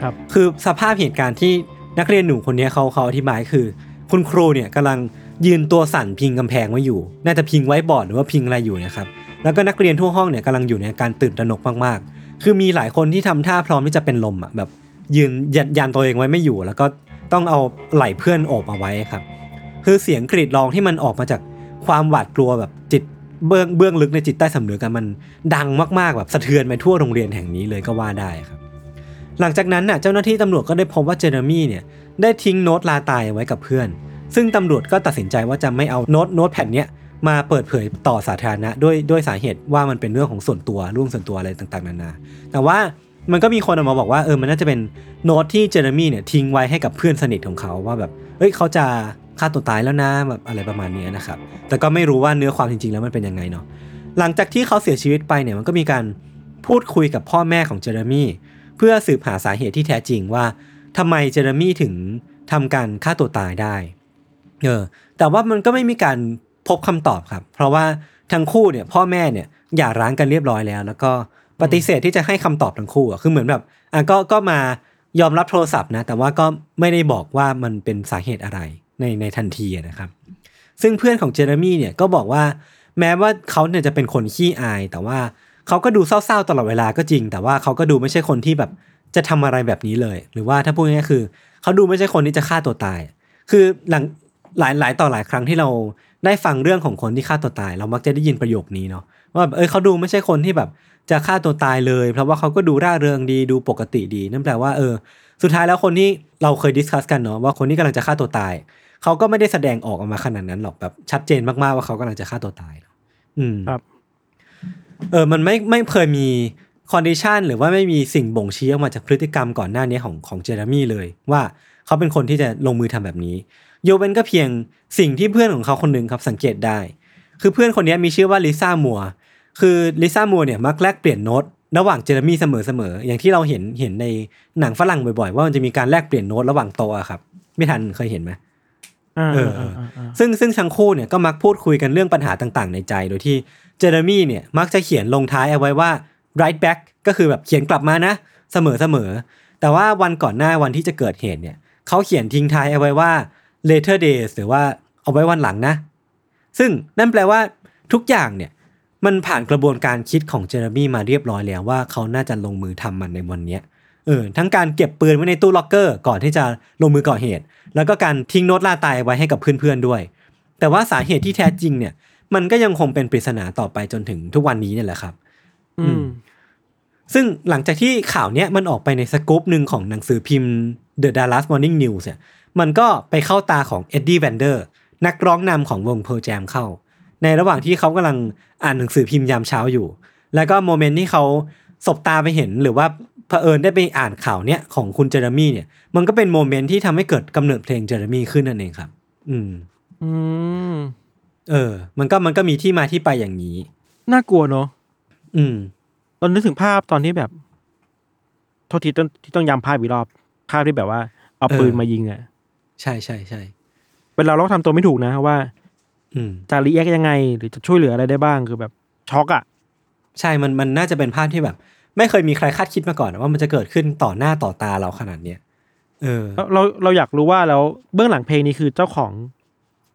ครับ คือสภาพเหตุการณ์ที่นักเรียนหนุ่มคนนี้เขาเขาอธิบายคือ คุณครูเนี่ยกำลังยืนตัวสั่นพิงกำแพงไว้อยู่ น่าจะพิงไว้บอร์ดหรือว่าพิงอะไรอยู่นะครับ แล้วก็นักเรียนทั่วห้องเนี่ยกำลังอยู่ในการตื่นตระหนกมากๆ คือมีหลายคนที่ทำท่าพร้อมที่จะเป็นลมอะแบบ ยืนยันยันตัวเองไว้ไม่อยู่ แล้วก็ต้องเอาไหล่เพื่อนโอบเอาไว้ครับ คือเสียงกรีดร้องที่มันออกมาจากความหวาดกลัวแบบจิตเบื้องเบื้องลึกในจิตใต้สำนึกกันมันดังมากๆแบบสะเทือนไปทั่วโรงเรียนแห่งนี้เลยก็ว่าได้ครับ หลังจากนั้นน่ะเจ้าหน้าที่ตำรวจก็ได้พบว่าเจเรมี่เนี่ยได้ทิ้งโน้ตลาตายไว้กับเพื่อน ซึ่งตำรวจก็ตัดสินใจว่าจะไม่เอาโน้ตโน้ตแผ่นเนี้ยมาเปิดเผยต่อสาธารณะด้วยด้วยสาเหตุว่ามันเป็นเรื่องของส่วนตัวเรื่องส่วนตัวอะไรต่างๆนานา แต่ว่า มันก็มีคนออกมาบอกว่าเออมันน่าจะเป็นโน้ตที่เจเรมี่เนี่ยทิ้งไว้ให้กับเพื่อนสนิทของเขาว่าแบบเอ้ยเขาจะฆ่าตัวตายแล้วนะแบบอะไรประมาณนี้นะครับ แต่ก็ไม่รู้ว่าเนื้อความจริง ๆ แล้วมันเป็นยังไงเนาะหลังจากที่เขาเสียชีวิตไปเนี่ยมันก็มีการพูดคุยกับพ่อแม่ของเจเรมี่เพื่อสืบหาสาเหตุที่แท้จริงว่าทำไมเจเรมี่ถึงทำการฆ่าตัวตายได้เออแต่ว่ามันก็ไม่มีการพบคำตอบครับ เพราะว่าทั้งคู่เนี่ยพ่อแม่เนี่ยหย่าร้างกันเรียบร้อยแล้ว แล้วก็ ปฏิเสธที่จะให้คำตอบทั้งคู่อะคือเหมือนแบบอะก็ก็มายอมรับโทรศัพท์นะ แต่ว่าก็ไม่ได้บอกว่ามันเป็นสาเหตุอะไรในในทันทีนะครับ ซึ่งเพื่อนของเจเรมี่เนี่ยก็บอกว่าแม้ว่าเขาเนี่ยจะเป็นคนขี้อาย แต่ว่าเขาก็ดูเศร้าๆตลอดเวลาก็จริง แต่ว่าเขาก็ดูไม่ใช่คนที่แบบจะทำอะไรแบบนี้เลย หรือว่าถ้าพูดง่ายๆคือ เขาดูไม่ใช่คนที่จะฆ่าตัวตาย คือหลังหลายหลายต่อหลายครั้งที่เราได้ฟังเรื่องของคนที่ฆ่าตัวตาย เรามักจะได้ยินประโยคนี้เนาะว่าเออเขาดูไม่ใช่คนที่แบบ จะฆ่าตัวตายเลย เพราะว่าเขาก็ดูร่าเริงดีดูปกติดี นั่นแปลว่าเออ สุดท้ายแล้วคนที่เราเคยดิสคัสกันเนาะว่าคนที่กำลังจะฆ่าตัวตาย เขาก็ไม่ได้แสดงออกออกมาขนาดนั้นหรอกแบบชัดเจนมากๆว่าเขากำลังจะฆ่าตัวตายเนอะอืมครับ เออ มันไม่ไม่เคยมี condition หรือว่าไม่มีสิ่งบ่งชี้ออกมาจากพฤติกรรมก่อนหน้านี้ของของเจเรมี่เลย ว่าเขาเป็นคนที่จะลงมือทำแบบนี้ยกเว้นก็เพียงสิ่งที่เพื่อนของเขาคนหนึ่งครับสังเกตได้ คือเพื่อนคนนี้มีชื่อว่าลิซ่ามัวร์ คือลิซ่ามัวร์เนี่ยมักแลกเปลี่ยนโน้ตระหว่างเจเรมี่เสมอๆอย่างที่เราเห็นเห็นในหนังฝรั่งบ่อยๆ ว่ามันจะมีการแลกเปลี่ยนโน้ตระหว่างโต๊ะอะครับ พี่ทันเคยเห็นไหมอ่าเอออ่าอ่าอ่าซึ่งซึ่งทั้งคู่เนี่ยก็มักพูดคุยกันเรื่องปัญหาต่างๆ ในใจ โดยที่เจเรมี่เนี่ยมักจะเขียนลงท้ายเอาไว้ว่า write back ก็คือแบบเขียนกลับมานะ เสมอเสมอแต่ว่าวันก่อนหน้าวันที่จะเกิดเหตุเนี่ยเขาเขียนทิ้งท้ายเอาไว้ว่า later days หรือว่าเอาไว้วันหลังนะ ซึ่งนั่นแปลว่าทุกอย่างเนี่ย มันผ่านกระบวนการคิดของเจเรมี่มาเรียบร้อยแล้วว่าเขาน่าจะลงมือทำมันในวันเนี้ยเออทั้งการเก็บปืนไว้ในตู้ล็อกเกอร์ก่อนที่จะลงมือก่อเหตุ แล้วก็การทิ้งโน้ตลาตายไว้ให้กับเพื่อนๆด้วย แต่ว่าสาเหตุที่แท้จริงเนี่ย มันก็ยังคงเป็นปริศนาต่อไปจนถึงทุกวันนี้เนี่ยแหละครับ อืม ซึ่งหลังจากที่ข่าวเนี้ยมันออกไปในสกู๊ปหนึ่งของหนังสือพิมพ์ The Dallas Morning News เนี่ยมันก็ไปเข้าตาของเอ็ดดี้ เวดเดอร์นักร้องนำของวง Pearl Jam เข้า ในระหว่างที่เขากำลังอ่านหนังสือพิมพ์ยามเช้าอยู่ แล้วก็โมเมนต์ที่เขาสบตาไปเห็นหรือว่าเผอิญได้ไปอ่านข่าวเนี้ยของคุณเจเรมี่เนี่ย มันก็เป็นโมเมนต์ที่ทำให้เกิดกำเนิดเพลงเจเรมี่ขึ้นนั่นเองครับ อืม อืม เออ มันก็มันก็มีที่มาที่ไปอย่างนี้ น่ากลัวเนาะ อืม ตอนนึกถึงภาพตอนที่แบบโทษทีต้องที่ต้องย้ำภาพอีกรอบ ภาพที่แบบว่า เอาเออปืนมายิงอะใช่ใช่ใช่เวลาเราทำตัวไม่ถูกนะว่าอืม จะ react ยังไง หรือจะช่วยเหลืออะไรได้บ้างคือแบบช็อกอะใช่มันมันน่าจะเป็นภาพที่แบบ ไม่เคยมีใครคาดคิดมาก่อนว่ามันจะเกิดขึ้นต่อหน้าต่อตาเราขนาดเนี้ยเออเราเราเราอยากรู้ว่าแล้วเบื้องหลังเพลงนี้คือเจ้าของ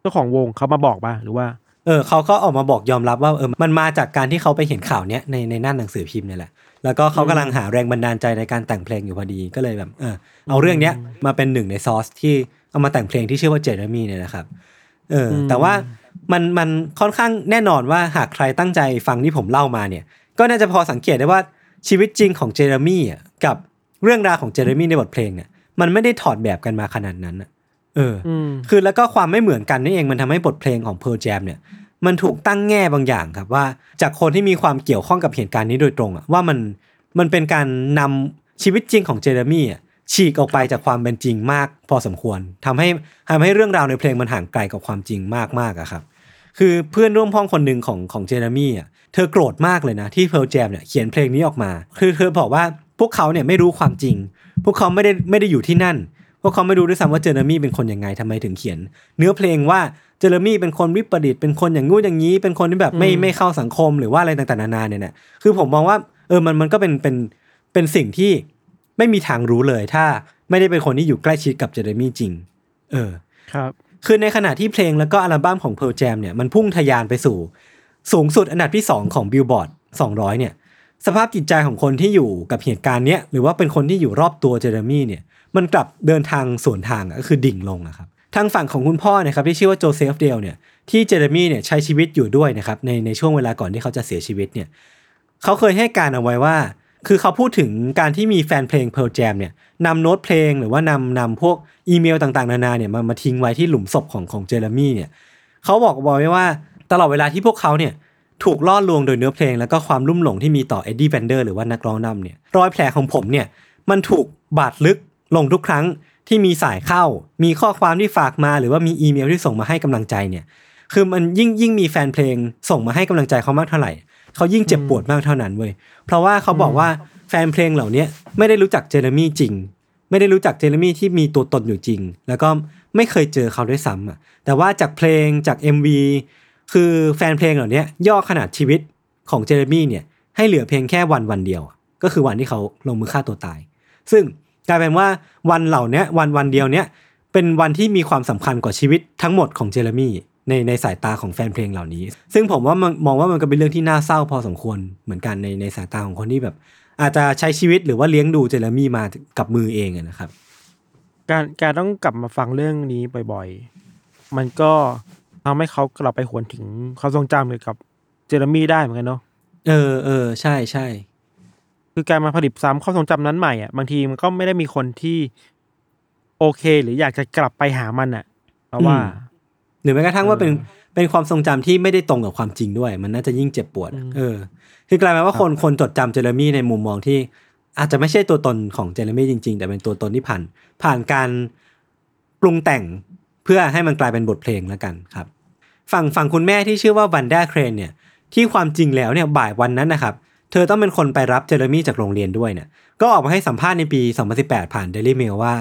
เจ้าของวงเขามาบอกป่ะหรือว่าเออเขาก็ออกมาบอกยอมรับว่าเออมันมาจากการที่เขาไปเห็นข่าวเนี้ยในในหน้าหนังสือพิมพ์เนี่ยแหละ แล้วก็เขากำลังหาแรงบันดาลใจในการแต่งเพลงอยู่พอดีก็เลยแบบเออเอาเรื่องเนี้ยมาเป็นหนึ่งในซอสที่เอามาแต่งเพลงที่ชื่อว่าเจเรมี่เนี่ยนะครับเออแต่ว่า มันมันค่อนข้างแน่นอนว่าหากใครตั้งใจฟังที่ผมเล่ามาเนี่ย ก็น่าจะพอสังเกตได้ว่าชีวิตจริงของเจเรมี่อะกับเรื่องราวของเจเรมี่ในบทเพลงเนี่ยมันไม่ได้ถอดแบบกันมาขนาดนั้นอะเออออืมคือแล้วก็ความไม่เหมือนกันนี่เองมันทำให้บทเพลงของ Pearl Jam เนี่ย มันถูกตั้งแง่บางอย่างครับว่า จากคนที่มีความเกี่ยวข้องกับเหตุการณ์นี้โดยตรงอะว่ามันมันเป็นการนำชีวิตจริงของเจเรมี่อะ ฉีกออกไปจากความเป็นจริงมาก พอสมควรทำให้ทำให้เรื่องราวในเพลงมันห่างไกลกับความจริงมากมากๆอะครับ คือเพื่อนร่วมห้องคนหนึ่งของของเจเรมี่อะเธอโกรธมากเลยนะที่ Pearl Jam เนี่ยเขียนเพลงนี้ออกมา คือเธอบอกว่าพวกเขาเนี่ยไม่รู้ความจริง พวกเขาไม่ได้ไม่ได้อยู่ที่นั่น พวกเขาไม่รู้ด้วยซ้ำว่าเจเรมี่เป็นคนยังไงทำไมถึงเขียน เนื้อเพลงว่าเจเรมี่เป็นคนวิปริตเป็นคนอย่างงู้นอย่างนี้ เป็นคนที่แบบไม่ไม่เข้าสังคมหรือว่าอะไรต่างๆนานาเนี่ยนะคือผมมองว่าเออมันมันก็เป็นเป็นเป็นสิ่งที่ ไม่มีทางรู้เลยถ้าไม่ได้เป็นคนที่อยู่ใกล้ชิดกับเจเรมี่จริง เออ ครับ คือในขณะที่เพลงแล้วก็อัลบั้มของ Pearl Jam เนี่ยมันพุ่งทะยานไปสู่ สูงสุดอันดับที่ 2 ของ Billboard 200 เนี่ย สภาพจิตใจของคนที่อยู่กับเหตุการณ์เนี้ยหรือว่าเป็นคนที่อยู่รอบตัวเจเรมี่เนี่ย มันกลับเดินทางสวนทางอะก็คือดิ่งลงอะครับ ทางฝั่งของคุณพ่อเนะครับที่ชื่อว่าโจเซฟเดลเนี่ยที่เจเรมี่เนี่ยใช้ชีวิตอยู่ด้วยนะครับในในช่วงเวลาก่อนที่เขาจะเสียชีวิตเนี่ยเขาเคยให้การเอาไว้ว่า คือเขาพูดถึงการที่มีแฟนเพลง Pearl Jam เนี่ยนำโน้ตเพลงหรือว่านำนำพวกอีเมลต่างๆ นานาเนี่ยมามาทิ้งไว้ที่หลุมศพของของเจเรมี่เนี่ยเขาบอกบอกไว้ว่าตลอดเวลาที่พวกเขาเนี่ยถูกล่อลวงโดยเนื้อเพลง แล้วก็ความลุ่มหลงที่มีต่อเอ็ดดี้ เวดเดอร์หรือว่านักร้องนำเนี่ยรอยแผลของผมเนี่ยมันถูกบาดลึกลงทุกครั้งที่มีสายเข้า มีข้อความที่ฝากมาหรือว่ามีอีเมลที่ส่งมาให้กำลังใจเนี่ยคือมันยิ่งยิ่งมีแฟนเพลงส่งมาให้กำลังใจเขามากเท่าไหร่ เขายิ่งเจ็บปวดมากเท่านั้นเว้ยเพราะว่าเขาบอกว่าแฟนเพลงเหล่าเนี้ยไม่ได้รู้จักเจเรมี่จริง ไม่ได้รู้จักเจเรมี่ที่มีตัวตนอยู่จริง แล้วก็ไม่เคยเจอเขาด้วยซ้ำอะแต่ว่าจากเพลงจาก MV คือแฟนเพลงเหล่าเนี้ยย่อขนาดชีวิตของเจเรมี่เนี่ยให้เหลือเพียงแค่วันวันเดียวอะก็คือวันที่เขาลงมือฆ่าตัวตาย ซึ่งกลายเป็นว่าวันเหล่าเนี้ยวันวันเดียวเนี้ยเป็นวันที่มีความสำคัญกว่าชีวิตทั้งหมดของเจเรมี่ ในในสายตาของแฟนเพลงเหล่านี้ ซึ่งผมว่ามันมองว่ามันก็เป็นเรื่องที่น่าเศร้าพอสมควรเหมือนกันในในสายตาของคนที่แบบ อาจจะใช้ชีวิตหรือว่าเลี้ยงดูเจเรมี่มากับมือเองอะนะครับ การการต้องกลับมาฟังเรื่องนี้บ่อยๆ มันก็ทำให้เขากลับไปหวนถึงความทรงจำเกี่ยวกับเจเรมี่ได้เหมือนกันเนาะเออเออใช่ใช่คือการมาผลิตซ้ำความทรงจำนั้นใหม่อะบางทีมันก็ไม่ได้มีคนที่โอเค หรืออยากจะกลับไปหามันอะเพราะว่า หรือแม้กระทั่งว่าเป็นเป็นความทรงจำที่ไม่ได้ตรงกับความจริงด้วย มันน่าจะยิ่งเจ็บปวดอะเออ คือกลายเป็นว่าคนคนจดจำเจเรมี่ในมุมมองที่ อาจจะไม่ใช่ตัวตนของเจเรมี่จริง ๆ แต่เป็นตัวตนที่ผ่าน ผ่านการปรุงแต่งเพื่อให้มันกลายเป็นบทเพลงแล้วกันครับ ฝั่งฝั่งคุณแม่ที่ชื่อว่าวันด้าเครนเนี่ย ที่ความจริงแล้วเนี่ยบ่ายวันนั้นนะครับเธอต้องเป็นคนไปรับเจเรมี่จากโรงเรียนด้วยเนี่ย ก็ออกมาให้สัมภาษณ์ในปี 2018 ผ่าน Daily Mail ว่า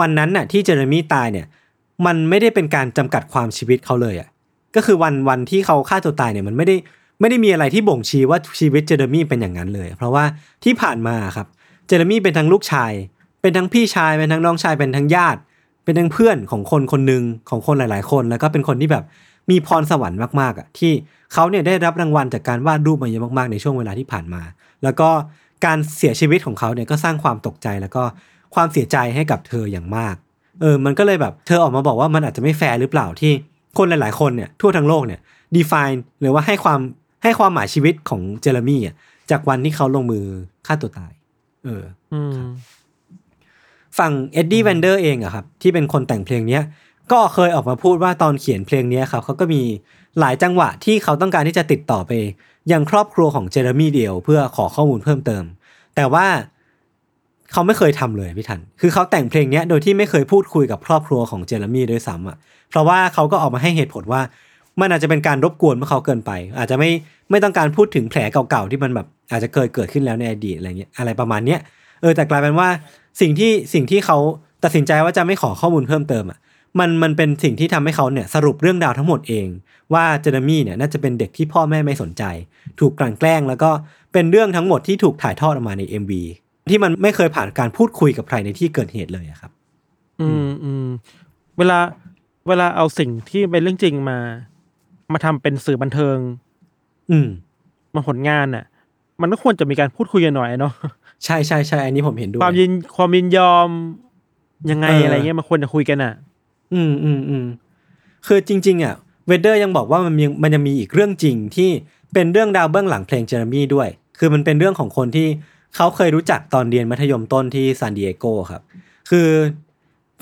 วันนั้นน่ะที่เจเรมี่ตายเนี่ย มันไม่ได้เป็นการจำกัดความชีวิตเขาเลยอะก็คือวันวันที่เขาฆ่าตัวตายเนี่ยมันไม่ได้ไม่ได้มีอะไรที่บ่งชี้ว่าชีวิตเจเรมี่เป็นอย่างนั้นเลย เพราะว่าที่ผ่านมาครับเจเรมี่เป็นทั้งลูกชาย เป็นทั้งพี่ชายเป็นทั้งน้องชายเป็นทั้งญาติ เป็นทั้งเพื่อนของคนคนหนึ่งของคนหลาย ๆ คน แล้วก็เป็นคนที่แบบมีพรสวรรค์มากๆอะที่เขาเนี่ยได้รับรางวัลจากการวาดรูปมาเยอะมากๆในช่วงเวลาที่ผ่านมา แล้วก็การเสียชีวิตของเขาเนี่ยก็สร้างความตกใจแล้วก็ความเสียใจให้กับเธออย่างมาก เออมันก็เลยแบบเธอออกมาบอกว่ามันอาจจะไม่แฟร์หรือเปล่าที่คนหลาย ๆ คนเนี่ยทั่วทั้งโลกเนี่ย define หรือว่าให้ความให้ความหมายชีวิตของเจเรมี่อะจากวันที่เขาลงมือฆ่าตัวตาย เอออืมฝั่งเอ็ดดี้แวนเดอร์เองอะครับ ที่เป็นคนแต่งเพลงเนี้ย ก็เคยออกมาพูดว่าตอนเขียนเพลงเนี้ยครับเขาก็มีหลายจังหวะที่เขาต้องการที่จะติดต่อไป ยังครอบครัวของเจเรมี่เดียว เพื่อขอข้อมูลเพิ่มเติม แต่ว่า เขาไม่เคยทำเลยพี่ทัน คือเขาแต่งเพลงเนี้ยโดยที่ไม่เคยพูดคุยกับครอบครัวของเจเรมี่ด้วยซ้ำอะ เพราะว่าเขาก็ออกมาให้เหตุผลว่า มันอาจจะเป็นการรบกวนพวกเขาเกินไป อาจจะไม่ไม่ต้องการพูดถึงแผลเก่าๆที่มันแบบอาจจะเคยเกิดขึ้นแล้วในอดีตอะไรเงี้ยอะไรประมาณเนี้ยเออแต่กลายเป็นว่าสิ่งที่สิ่งที่เขาตัดสินใจว่าจะไม่ขอข้อมูลเพิ่มเติมอะมันมันเป็นสิ่งที่ทำให้เขาเนี่ยสรุปเรื่องราวทั้งหมดเอง ว่าเจเรมี่เนี่ยน่าจะเป็นเด็กที่พ่อแม่ไม่สนใจ ถูกกลั่นแกล้ง แล้วก็เป็นเรื่องทั้งหมดที่ถูกถ่ายทอดออกมาใน MV ที่มันไม่เคยผ่านการพูดคุยกับใครในที่เกิดเหตุเลยอะครับ อืมอืมเวลาเวลาเอาสิ่งที่เป็นเรื่องจริงมา มาทำเป็นสื่อบันเทิง อืม มาผลงานน่ะ มันก็ควรจะมีการพูดคุยกันหน่อยเนาะใช่ใช่ใช่อันนี้ผมเห็นด้วยความยินความยินยอมยังไงเออออะไรเงี้ยมันควรจะคุยกันอะ อืมอืมอืมคือจริง ๆ อะ เวดเดอร์ยังบอกว่ามันมีมันยังมีอีกเรื่องจริงที่เป็นเรื่องราวเบื้องหลังเพลงเจเรมี่ด้วย คือมันเป็นเรื่องของคนที่ เขาเคยรู้จักตอนเรียนมัธยมต้นที่ซานดิเอโกครับ คือ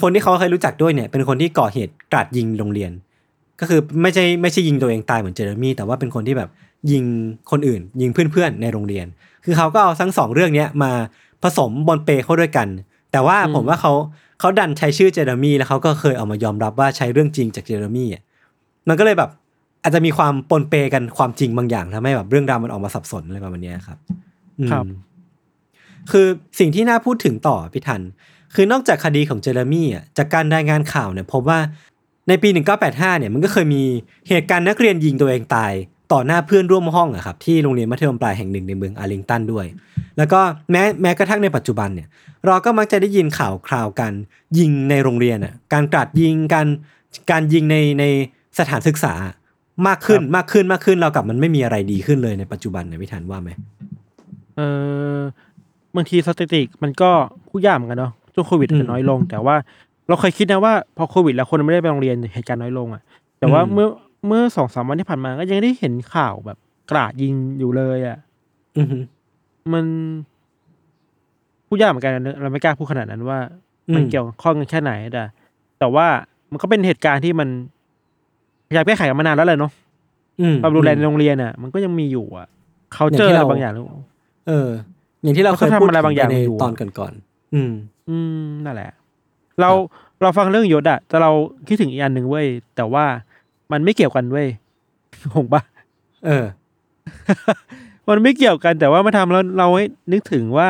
คนที่เขาเคยรู้จักด้วยเนี่ย เป็นคนที่ก่อเหตุกราดยิงโรงเรียน ก็คือไม่ใช่ไม่ใช่ยิงตัวเองตายเหมือนเจเรมี่แต่ว่าเป็นคนที่แบบยิงคนอื่น ยิงเพื่อนๆในโรงเรียน คือเขาก็เอาทั้งสองเรื่องเนี้ยมาผสมปนเปเข้าด้วยกัน แต่ว่าผมว่าเขาเขาดันใช้ชื่อเจเรมี่แล้วเขาก็เคยออกมายอมรับว่าใช้เรื่องจริงจากเจเรมี่อะมันก็เลยแบบอาจจะมีความปนเปกันความจริงบางอย่างทำให้แบบเรื่องราวมันออกมาสับสนอะไรประมาณเนี้ยครับอืมครับ คือสิ่งที่น่าพูดถึงต่อพี่ทัน คือนอกจากคดีของเจอร์มี่อะจากการรายงานข่าวเนี่ยพบว่าในปี 1985 เนี่ยมันก็เคยมีเหตุการณ์นักเรียนยิงตัวเองตาย ต่อหน้าเพื่อนร่วมห้องอะครับที่โรงเรียนมัธยมปลายแห่งหนึ่งในเมืองอาร์ลิงตันด้วย แล้วก็แม้แม้กระทั่งในปัจจุบันเนี่ยเราก็มักจะได้ยินข่าวคราวการยิงในโรงเรียนอะการกราดยิงการการยิงในในสถานศึกษามากขึ้นมากขึ้นมากขึ้นเรากับมันไม่มีอะไรดีขึ้นเลยในปัจจุบันนะพี่ทันว่าไหมเออ บางทีสถิติมันก็ผู้ยากเหมือนกันเนาะช่วงโควิดอืมจะน้อยลง แต่ว่าเราเคยคิดนะว่าพอโควิด แล้วคนไม่ได้ไปโรงเรียนเหตุการณ์น้อยลงอะ แต่ว่าอืมเมื่อเมื่อสองสามวันที่ผ่านมาก็ยังได้เห็นข่าวแบบกราดยิงอยู่เลยอะอือฮึมันผู้ยากเหมือนกันนะเราไม่กล้าพูดขนาดนั้นว่า มันอืมเกี่ยวข้องกันแค่ไหนแต่แต่ว่ามันก็เป็นเหตุการณ์ที่มันพยายามแก้ไขกันมานานแล้วเลยเนาะอืมความรุนแรงในโรงเรียนอะ มันก็ยังมีอยู่อะเขาเจออย่างที่อะไรเราบางอย่างหรือเออ อย่างที่เราเคยเขาทำพูดอะไรบางอย่างในอยู่ตอนก่อนๆอืม อืมนั่นแหละ เราเราฟังเรื่องยศอะแต่เราคิดถึงอีกอันหนึ่งเว้ยแต่ว่ามันไม่เกี่ยวกันเว้ยหงปะเออ มันไม่เกี่ยวกันแต่ว่ามาทำแล้วเราให้นึกถึงว่า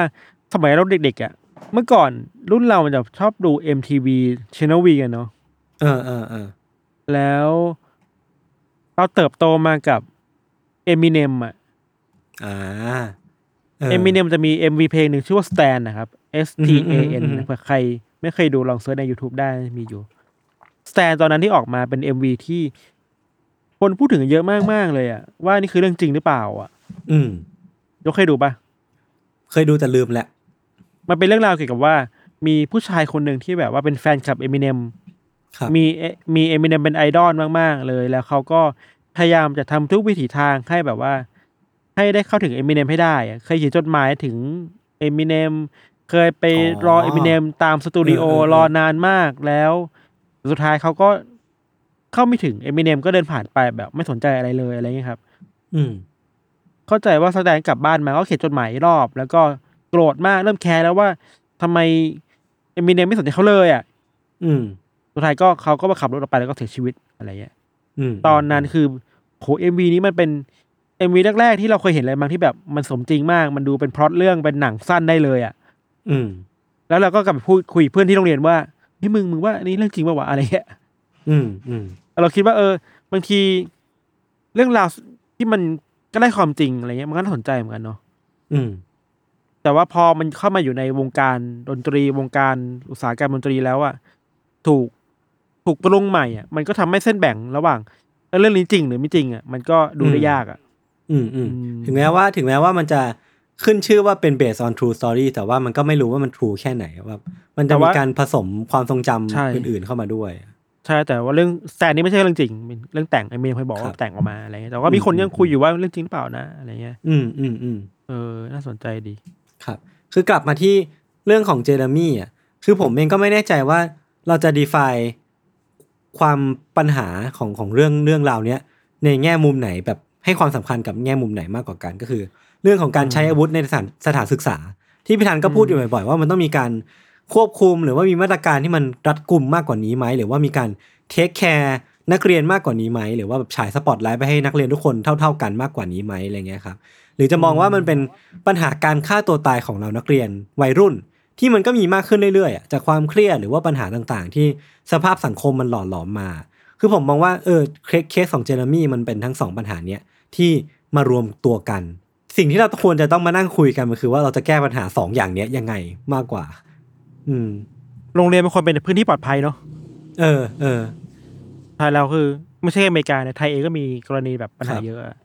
สมัยเราเด็กๆอะเมื่อก่อนรุ่นเรามันจะชอบดู MTV Channel V กันเนาะเออเออเออแล้วเราเติบโตมากับ Eminem อะอ่า Eminem จะมี MV เพลงหนึ่งชื่อว่า Stand นะครับ S T A N อืมอืมอืมเผื่อใครไม่เคยดูลองเซิร์ชใน YouTube ได้มีอยู่ Stand ตอนนั้นที่ออกมาเป็น MV ที่ คนพูดถึงเยอะมาก ๆ เลยอะว่านี่คือเรื่องจริงหรือเปล่าอะอืมยกเคยดูปะเคยดูแต่ลืมแหละ มันเป็นเรื่องราวเกี่ยวกับว่า มีผู้ชายคนหนึ่งที่แบบว่าเป็นแฟนคลับ Eminem ครับมีเอมี Eminem เป็นไอดอลมาก ๆ เลย แล้วเขาก็พยายามจะทำทุกวิถีทางให้แบบว่า ให้ได้เข้าถึง Eminem ให้ได้อะเคยเขียนจดหมายถึง Eminem เคยไปรอ Eminem ตามสตูดิโอเออเออเออรอนานมากแล้ว สุดท้ายเขาก็เข้าไม่ถึง Eminem ก็เดินผ่านไปแบบไม่สนใจอะไรเลยอะไรเงี้ยครับ อืม เข้าใจว่าแสดงกลับบ้านมาก็เขียนจดหมายรอบ แล้วก็โกรธมากเริ่มแคร์แล้วว่าทำไม Eminem ไม่สนใจเขาเลยอะ อืม สุดท้ายก็เขาก็มาขับรถออกไปแล้วก็เสียชีวิตอะไรเงี้ยอืมตอนนั้นคือโหเอ็มวีนี้มันเป็น เอ็มวีแรกๆที่เราเคยเห็นอะไรบางที่แบบมันสมจริงมาก มันดูเป็นพล็อตเรื่องเป็นหนังสั้นได้เลยอะ อืม แล้วเราก็กลับไปพูดคุยเพื่อนที่โรงเรียนว่านี่มึงมึงว่าอันนี้เรื่องจริงป่าวะอะไรเงี้ยอืมอืมเราคิดว่าเออบางทีเรื่องราวที่มันก็ได้ความจริงอะไรเงี้ยมันก็น่าสนใจเหมือนกันเนาะอืม แต่ว่าพอมันเข้ามาอยู่ในวงการดนตรีวงการอุตสาหกรรมดนตรีแล้วอะถูกถูกปรุงใหม่อะมันก็ทำให้เส้นแบ่งระหว่างเอ้ยเรื่องนี้จริงหรือไม่จริงอะมันก็ดูได้ยากอะ อืมอืมอืมถึงแม้ว่าถึงแม้ว่ามันจะขึ้นชื่อว่าเป็น based on true story แต่ว่ามันก็ไม่รู้ว่ามัน true แค่ไหนว่ามันจะมีการผสมความทรงจำอื่น ๆเข้ามาด้วย ใช่แต่ว่าเรื่องแต่อันนี้ไม่ใช่เรื่องจริงเป็นเรื่องแต่งไอเมย์เคยบอกครัว่าบแต่งออกมาอะไรเงี้ยแต่ว่ามีคนยังคุยอยู่ว่าเรื่องจริงหรือเปล่านะอะไรเงี้ย อืมอืมอืมเออ น่าสนใจดี ครับ คือกลับมาที่เรื่องของเจเรมี่อะคือผมเองก็ไม่แน่ใจว่าเราจะ define ความปัญหาของของเรื่องเรื่องราวเนี้ยในแง่มุมไหนแบบ ให้ความสำคัญกับแง่มุมไหนมากกว่ากันก็คือ เรื่องของการใช้อาวุธในสถานสถานศึกษา ที่พี่ทันก็พูดอยู่บ่อยๆว่ามันต้องมีการควบคุมหรือว่ามีมาตรการที่มันรัดกุมมากกว่านี้ไหมหรือว่ามีการ take care นักเรียนมากกว่านี้ไหมหรือว่าแบบฉายสปอตไลท์ไปให้นักเรียนทุกคนเท่า ๆกันมากกว่านี้ไหมอะไรเงี้ยครับหรือจะมองว่ามันเป็นปัญหาการฆ่าตัวตายของเหล่านักเรียนวัยรุ่น ที่มันก็มีมากขึ้นเรื่อยๆจากความเครียดหรือว่าปัญหาต่างๆ ที่สภาพสังคมมันหล่อหลอมมา คือผมมองว่าเออเคสเคสของเจเรมี่มันเป็นทั้งสองปัญหาเนี้ย ที่มารวมตัวกัน สิ่งที่เราควรจะต้องมานั่งคุยกันมันคือว่าเราจะแก้ปัญหาสองอย่างเนี้ยยังไงมากกว่า อืม โรงเรียนเป็นคนเป็นพื้นที่ปลอดภัยเนาะเออเออไทยเราคือไม่ใช่อเมริกาเนี่ยไทยเองก็มีกรณีแบบปัญหาครับเยอะอะ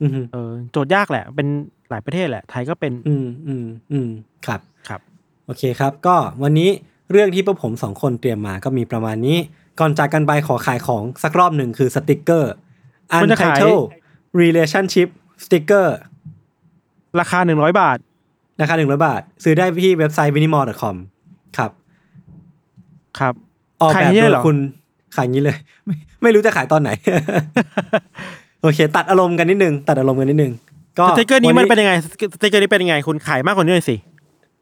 อืมเออโจทย์ยากแหละ เป็นหลายประเทศแหละ ไทยก็เป็น อืมอืมอืมครับครับ โอเคครับ ก็วันนี้เรื่องที่พวกผมสองคนเตรียมมาก็มีประมาณนี้ ก่อนจากกันไปขอขายของสักรอบหนึ่งคือสติกเกอร์คุณจะขาย Untitled Relationship Sticker ราคาหนึ่งร้อยบาท ราคาหนึ่งร้อยบาท ซื้อได้ที่เว็บไซต์ minimore.com ครับ ครับ ออกขายแบบอย่างนี้โดเลยยเหรอคุณขายอย่างนี้เลย ไม่ไม่รู้จะขายตอนไหน โอเค ตัดอารมณ์กันนิดนึง ตัดอารมณ์กันนิดนึง ก็สติกเกอร์นี้ว่ามันเป็นยังไงสติกเกอร์นี้เป็นยังไง คุณขายมากกว่านี้หน่อยสิ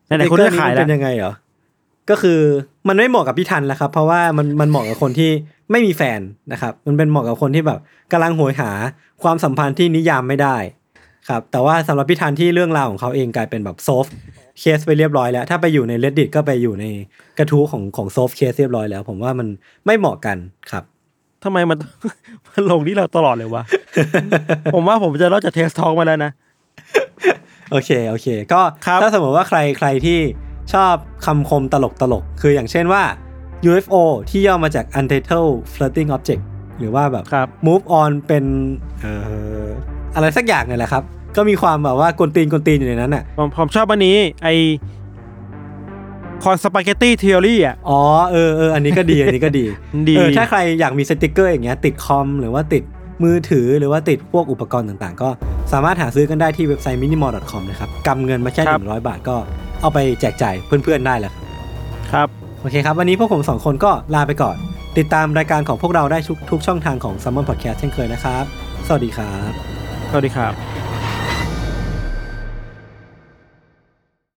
ไหนๆคุณจะขายแล้วติ๊กเกอร์นี้มันเป็นยังไงเหรอ ก็คือมันไม่เหมาะกับพี่ทันแล้วครับ เพราะว่ามันมันเหมาะกับคนที่ไม่มีแฟนนะครับ มันเป็นเหมาะกับคนที่แบบกำลังโหยหาความสัมพันธ์ที่นิยามไม่ได้ครับแต่ว่าสำหรับพี่ทันที่เรื่องราวของเขาเองกลายเป็นแบบ solved case ไปเรียบร้อยแล้ว ถ้าไปอยู่ใน reddit ก็ไปอยู่ในกระทู้ของของ solved case เรียบร้อยแล้ว ผมว่ามันไม่เหมาะกันครับทำไมมันมันลงที่เราตลอดเลยวะ ผมว่าผมจะเล่าจากเทสทองมาแล้วนะ โอเค โอเค ก็ครับถ้าสมมติว่าใครใครที่ ชอบคำคมตลกตลกคืออย่างเช่นว่า UFO ที่ย่อมาจาก Untitled Floating Object หรือว่าแบบครับ move on เป็นเอ่ออะไรสักอย่างเนี่ยแหละครับ ก็มีความแบบว่ากวนตีนกวนตีนอยู่ในนั้นอะผมผมชอบอันนี้ไอ Conspaghetti Theory อะ อ๋อเออเอออันนี้ก็ดีอันนี้ก็ดี ดีเออถ้าใครอยากมีสติกเกอร์อย่างเงี้ยติดคอม หรือว่าติดมือถือหรือว่าติดพวกอุปกรณ์ต่างๆ ก็สามารถหาซื้อกันได้ที่เว็บไซต์ minimal.com นะครับกำเงินมาแค่ครับ100 บาทก็ เอาไปแจกจ่ายเพื่อนๆได้แล้วครับครับ โอเคครับ วันนี้พวกผมสองคนก็ลาไปก่อน ติดตามรายการของพวกเราได้ทุกทุกช่องทางของ s ซ m m o n Podcast เช่นเคยนะครับ สวัสดีครับ สวัสดีครับ